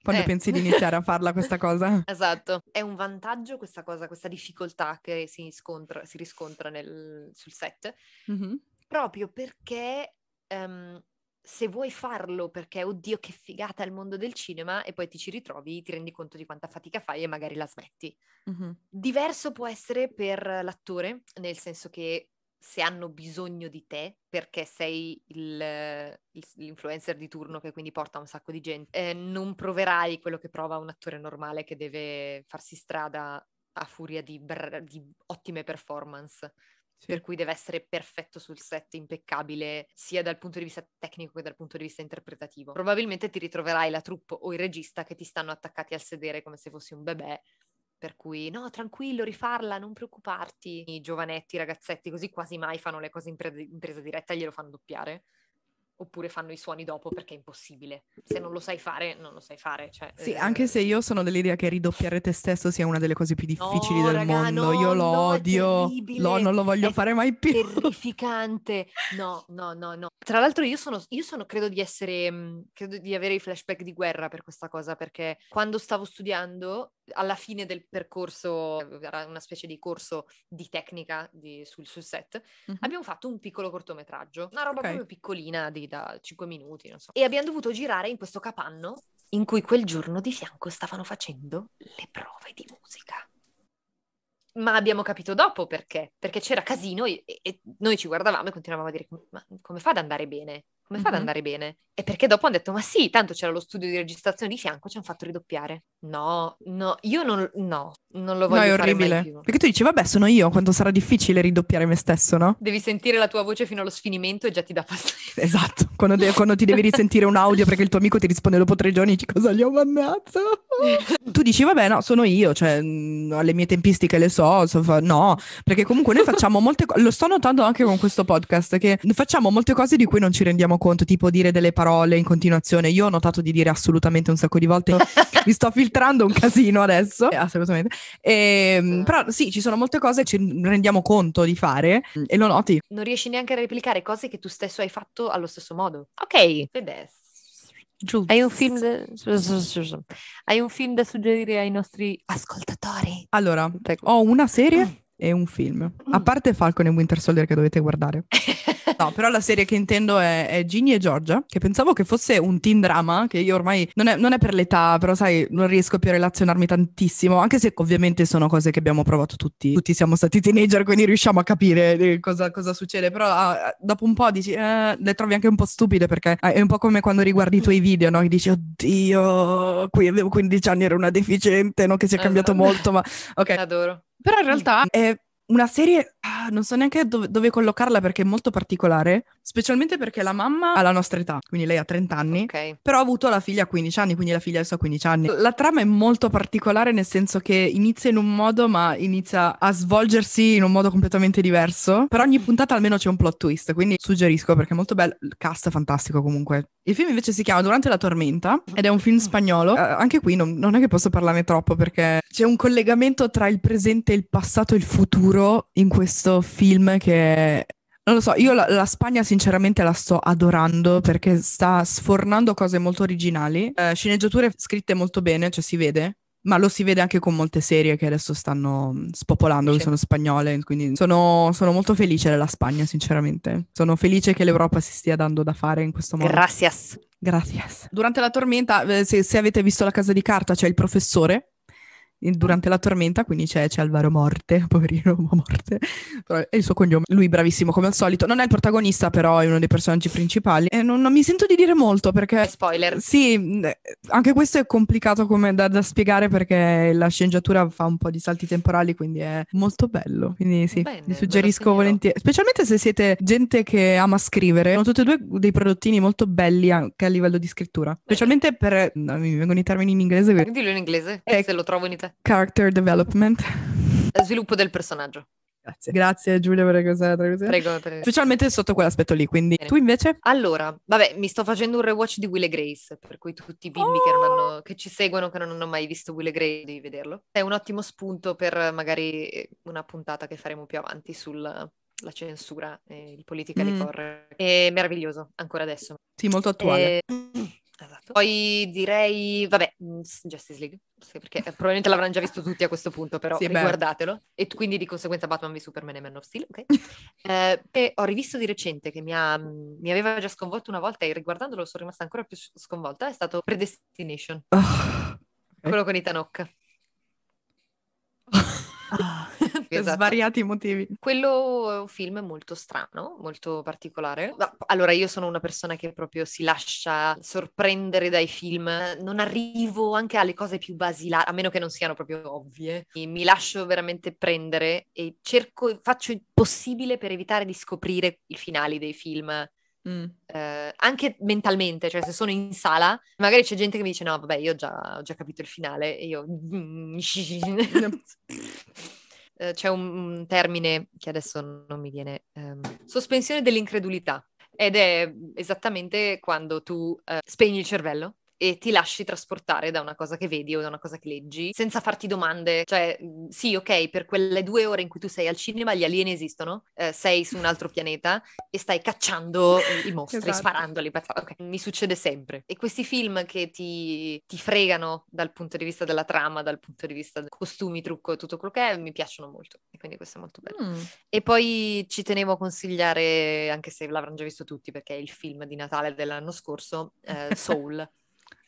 Quando Eh. pensi di iniziare a farla questa cosa? Esatto, è un vantaggio questa cosa, questa difficoltà che si, scontra- si riscontra nel- sul set, Mhm. proprio perché ehm, se vuoi farlo perché, oddio, che figata il mondo del cinema, e poi ti ci ritrovi, ti rendi conto di quanta fatica fai e magari la smetti. Mhm. Diverso può essere per l'attore, nel senso che se hanno bisogno di te perché sei il- il- l'influencer di turno che quindi porta un sacco di gente, eh, non proverai quello che prova un attore normale che deve farsi strada a furia di, br- di ottime performance. Sì. Per cui deve essere perfetto sul set, impeccabile, sia dal punto di vista tecnico che dal punto di vista interpretativo. Probabilmente ti ritroverai la troupe o il regista che ti stanno attaccati al sedere come se fossi un bebè per cui no, tranquillo, rifarla, non preoccuparti. I giovanetti, i ragazzetti così quasi mai fanno le cose in, pre- in presa diretta e glielo fanno doppiare. Oppure fanno i suoni dopo perché è impossibile. Se non lo sai fare, non lo sai fare. Cioè, Sì, eh, anche se io sono dell'idea che ridoppiare te stesso sia una delle cose più difficili No, del raga, mondo. no, io lo no, odio, lo- non lo voglio è fare mai più. terrificante. No, no, no, no. Tra l'altro io sono, io sono credo di essere, mh, credo di avere i flashback di guerra per questa cosa, perché quando stavo studiando, alla fine del percorso, era una specie di corso di tecnica di- sul, sul set, Mhm. abbiamo fatto un piccolo cortometraggio, una roba Ok. proprio piccolina di da 5 minuti, non so. E abbiamo dovuto girare in questo capanno in cui quel giorno di fianco stavano facendo le prove di musica. Ma abbiamo capito dopo perché, perché c'era casino e, e noi ci guardavamo e continuavamo a dire ma come fa ad andare bene? Come fa ad andare bene? E perché dopo hanno detto ma sì, tanto c'era lo studio di registrazione di fianco, ci hanno fatto ridoppiare. No, no, io non, no, non lo No, voglio è fare mai orribile. Perché tu dici, vabbè, sono io, quanto sarà difficile ridoppiare me stesso, no? Devi sentire la tua voce fino allo sfinimento e già ti dà fastidio. Esatto, quando, de- quando ti devi risentire un audio perché il tuo amico ti risponde dopo tre giorni, dici cosa gli ho mandato? tu dici, vabbè, no, sono io, cioè, le mie tempistiche le so, so fa- no, perché comunque noi facciamo molte cose, lo sto notando anche con questo podcast, che facciamo molte cose di cui non ci rendiamo conto, tipo dire delle parole in continuazione. Io ho notato di dire assolutamente un sacco di volte, mi sto filtrando un casino adesso, Eh, assolutamente. Ehm, però sì, ci sono molte cose che ci rendiamo conto di fare e lo noti. Non riesci neanche a replicare cose che tu stesso hai fatto allo stesso modo. Ok, Fede, hai un film da... hai un film da suggerire ai nostri ascoltatori? Allora, ho una serie e un film, a parte Falcon e Winter Soldier che dovete guardare. No, però la serie che intendo è, è Ginny e Georgia, che pensavo che fosse un teen drama, che io ormai non è, non è per l'età, però sai, non riesco più a relazionarmi tantissimo, anche se ovviamente sono cose che abbiamo provato tutti. Tutti siamo stati teenager, quindi riusciamo a capire eh, cosa, cosa succede, però ah, dopo un po' dici, eh, le trovi anche un po' stupide, perché eh, è un po' come quando riguardi i tuoi video, no? Che dici, oddio, qui avevo 15 anni, ero una deficiente, no? Che si è cambiato Esatto. molto, ma ok. Adoro. Però in realtà è una serie ah, non so neanche dove, dove collocarla perché è molto particolare, specialmente perché la mamma ha la nostra età, quindi lei ha 30 anni. Ok. Però ha avuto la figlia a 15 anni, quindi la figlia adesso ha 15 anni. La trama è molto particolare nel senso che inizia in un modo, ma inizia a svolgersi in un modo completamente diverso. Per ogni puntata almeno c'è un plot twist, quindi suggerisco perché è molto bello. Il cast è fantastico comunque. Il film invece si chiama Durante la tormenta ed è un film spagnolo. Eh, anche qui non, non è che posso parlarne troppo perché c'è un collegamento tra il presente, il passato e il futuro in questo film che non lo so, io la, la Spagna sinceramente la sto adorando perché sta sfornando cose molto originali, eh, sceneggiature scritte molto bene, cioè si vede, ma lo si vede anche con molte serie che adesso stanno mm, spopolando, che sono spagnole, quindi sono, sono molto felice della Spagna sinceramente. Sono felice che l'Europa si stia dando da fare in questo modo. Gracias. Gracias. Durante la tormenta, eh, se, se avete visto la casa di carta, c'è il professore. Durante la tormenta, quindi c'è, c'è Alvaro Morte, poverino, Morte, però è il suo cognome. Lui bravissimo come al solito. Non è il protagonista, però è uno dei personaggi principali. E non, non mi sento di dire molto perché Spoiler. sì, anche questo è complicato come da, da spiegare perché la sceneggiatura fa un po' di salti temporali, quindi è molto bello. Quindi sì, Bene, vi suggerisco volentieri, specialmente se siete gente che ama scrivere. Sono tutti e due dei prodottini molto belli anche a livello di scrittura, specialmente per, no, mi vengono i termini in inglese, Dillo in inglese, Eh, se lo trovo in italiano. Character development. Sviluppo del personaggio. Grazie. Grazie Giulia per questa traduzione. Prego. prego. Specialmente sotto quell'aspetto lì, quindi Bene. tu invece? Allora, vabbè, mi sto facendo un rewatch di Will e Grace, per cui tutti i bimbi che, non hanno, che ci seguono, che non hanno mai visto Will e Grace, devi vederlo. È un ottimo spunto per magari una puntata che faremo più avanti sulla la censura e il politically Mm. correct. È meraviglioso, ancora adesso. Sì, molto attuale. Eh, esatto. Poi direi, vabbè, mm, Justice League, perché eh, probabilmente l'avranno già visto tutti a questo punto, però Sì, beh. riguardatelo. E quindi di conseguenza Batman v Superman e Man of Steel, ok? Eh, e ho rivisto di recente che mi, ha- mm, mi aveva già sconvolto una volta e riguardandolo sono rimasta ancora più sconvolta, è stato Predestination, Ah, quello con Ethan Hawke. Per Esatto. svariati motivi. Quello è un film molto strano, molto particolare. Allora, io sono una persona che proprio si lascia sorprendere dai film. Non arrivo anche alle cose più basilari, a meno che non siano proprio ovvie. Mi mi lascio veramente prendere e cerco, faccio il possibile per evitare di scoprire i finali dei film. Mm. eh, anche mentalmente, cioè se sono in sala, magari c'è gente che mi dice: No, vabbè, io già, ho già capito il finale, e io. Eh, c'è un, termine che adesso non mi viene, ehm, sospensione dell'incredulità, ed è esattamente quando tu eh, spegni il cervello e ti lasci trasportare da una cosa che vedi o da una cosa che leggi senza farti domande. Cioè, mh, sì, ok, per quelle due ore in cui tu sei al cinema gli alieni esistono, eh, sei su un altro pianeta e stai cacciando i mostri, Esatto. sparandoli. pazza- ok, Mi succede sempre. E questi film che ti, ti fregano dal punto di vista della trama, dal punto di vista dei costumi, trucco e tutto quello che è, mi piacciono molto. E quindi questo è molto bello. Mm. E poi ci tenevo a consigliare, anche se l'avranno già visto tutti, perché è il film di Natale dell'anno scorso, eh, Soul,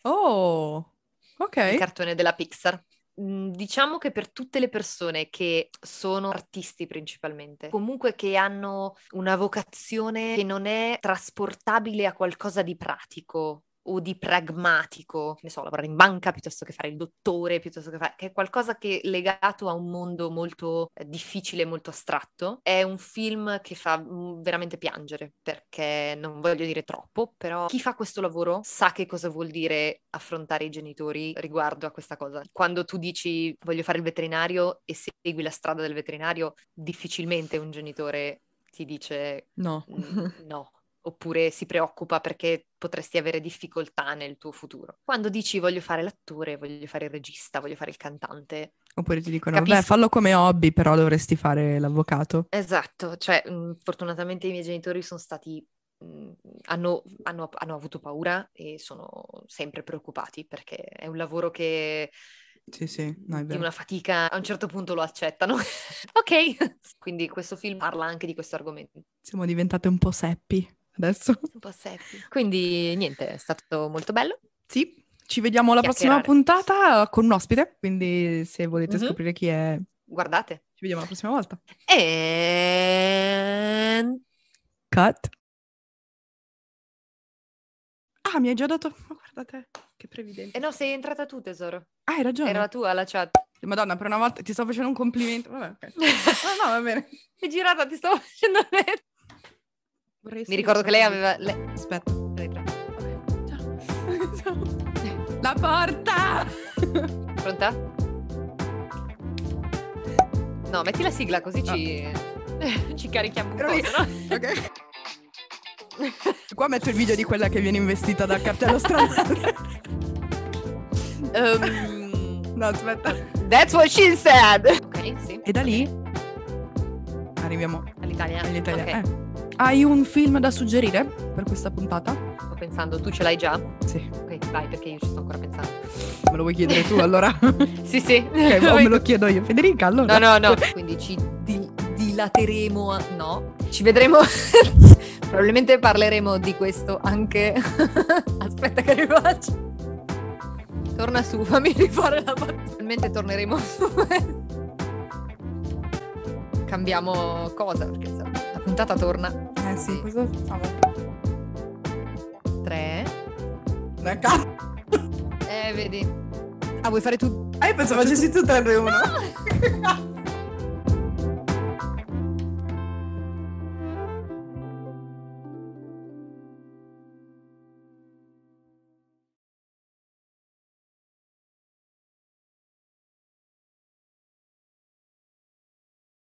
Oh, ok. il cartone della Pixar. Mm, Diciamo che per tutte le persone che sono artisti principalmente, comunque che hanno una vocazione che non è trasportabile a qualcosa di pratico o di pragmatico, che ne so, lavorare in banca piuttosto che fare il dottore, piuttosto che fare, che è qualcosa che è legato a un mondo molto eh, difficile, molto astratto, è un film che fa mm, veramente piangere, perché non voglio dire troppo, però chi fa questo lavoro sa che cosa vuol dire affrontare i genitori riguardo a questa cosa. Quando tu dici voglio fare il veterinario e segui la strada del veterinario, difficilmente un genitore ti dice No. "Mm, no. Oppure si preoccupa perché potresti avere difficoltà nel tuo futuro. Quando dici voglio fare l'attore, voglio fare il regista, voglio fare il cantante, Oppure ti dicono, Capisco. beh, fallo come hobby, però dovresti fare l'avvocato. Esatto, cioè mh, fortunatamente i miei genitori sono stati, mh, hanno, hanno- hanno avuto paura e sono sempre preoccupati perché è un lavoro che Sì, sì, no, è di una fatica, a un certo punto lo accettano. Ok, quindi questo film parla anche di questo argomento. Siamo diventate un po' seppi adesso. Un po' seppi. Quindi niente, è stato molto bello. Sì, ci vediamo alla prossima puntata con un ospite, quindi se volete Mhm. scoprire chi è, Guardate. ci vediamo la prossima volta. E... Cut. Ah, mi hai già dato... Ma guardate, che previdente. Eh no, sei entrata tu tesoro. Ah, hai ragione. Era la tua la chat. Madonna, per una volta ti sto facendo un complimento. Vabbè, ok. No, no, va bene. È girata, ti stavo facendo vedere. Vorrei Mi ricordo che lei aveva... le- Aspetta. tre. Ciao. Ciao. La porta! Pronta? No, metti la sigla così ci... ci carichiamo un po', no- Ok. Qua metto il video di quella che viene investita dal cartello stradale. Ehm, no, aspetta. that's what she said! Ok, sì, E da lì arriviamo all'Italia. all'Italia. Ok, Eh. Hai un film da suggerire per questa puntata? sto pensando, tu ce l'hai già? Sì. Ok, vai, perché io ci sto ancora pensando. Me lo vuoi chiedere tu allora? Sì, sì. ok, o me lo chiedo io. Federica, allora. No, no, no. Quindi ci di- dilateremo. A... No, ci vedremo. Probabilmente parleremo di questo anche. Aspetta, che rifaccio. Torna su, fammi rifare la battuta. Probabilmente torneremo su. Cambiamo cosa perché puntata torna. Eh sì, cosa facciamo? 3. Una cazzo. Eh, vedi. Ah, vuoi fare tu? Ah, io pensavo facessi tu 3 1.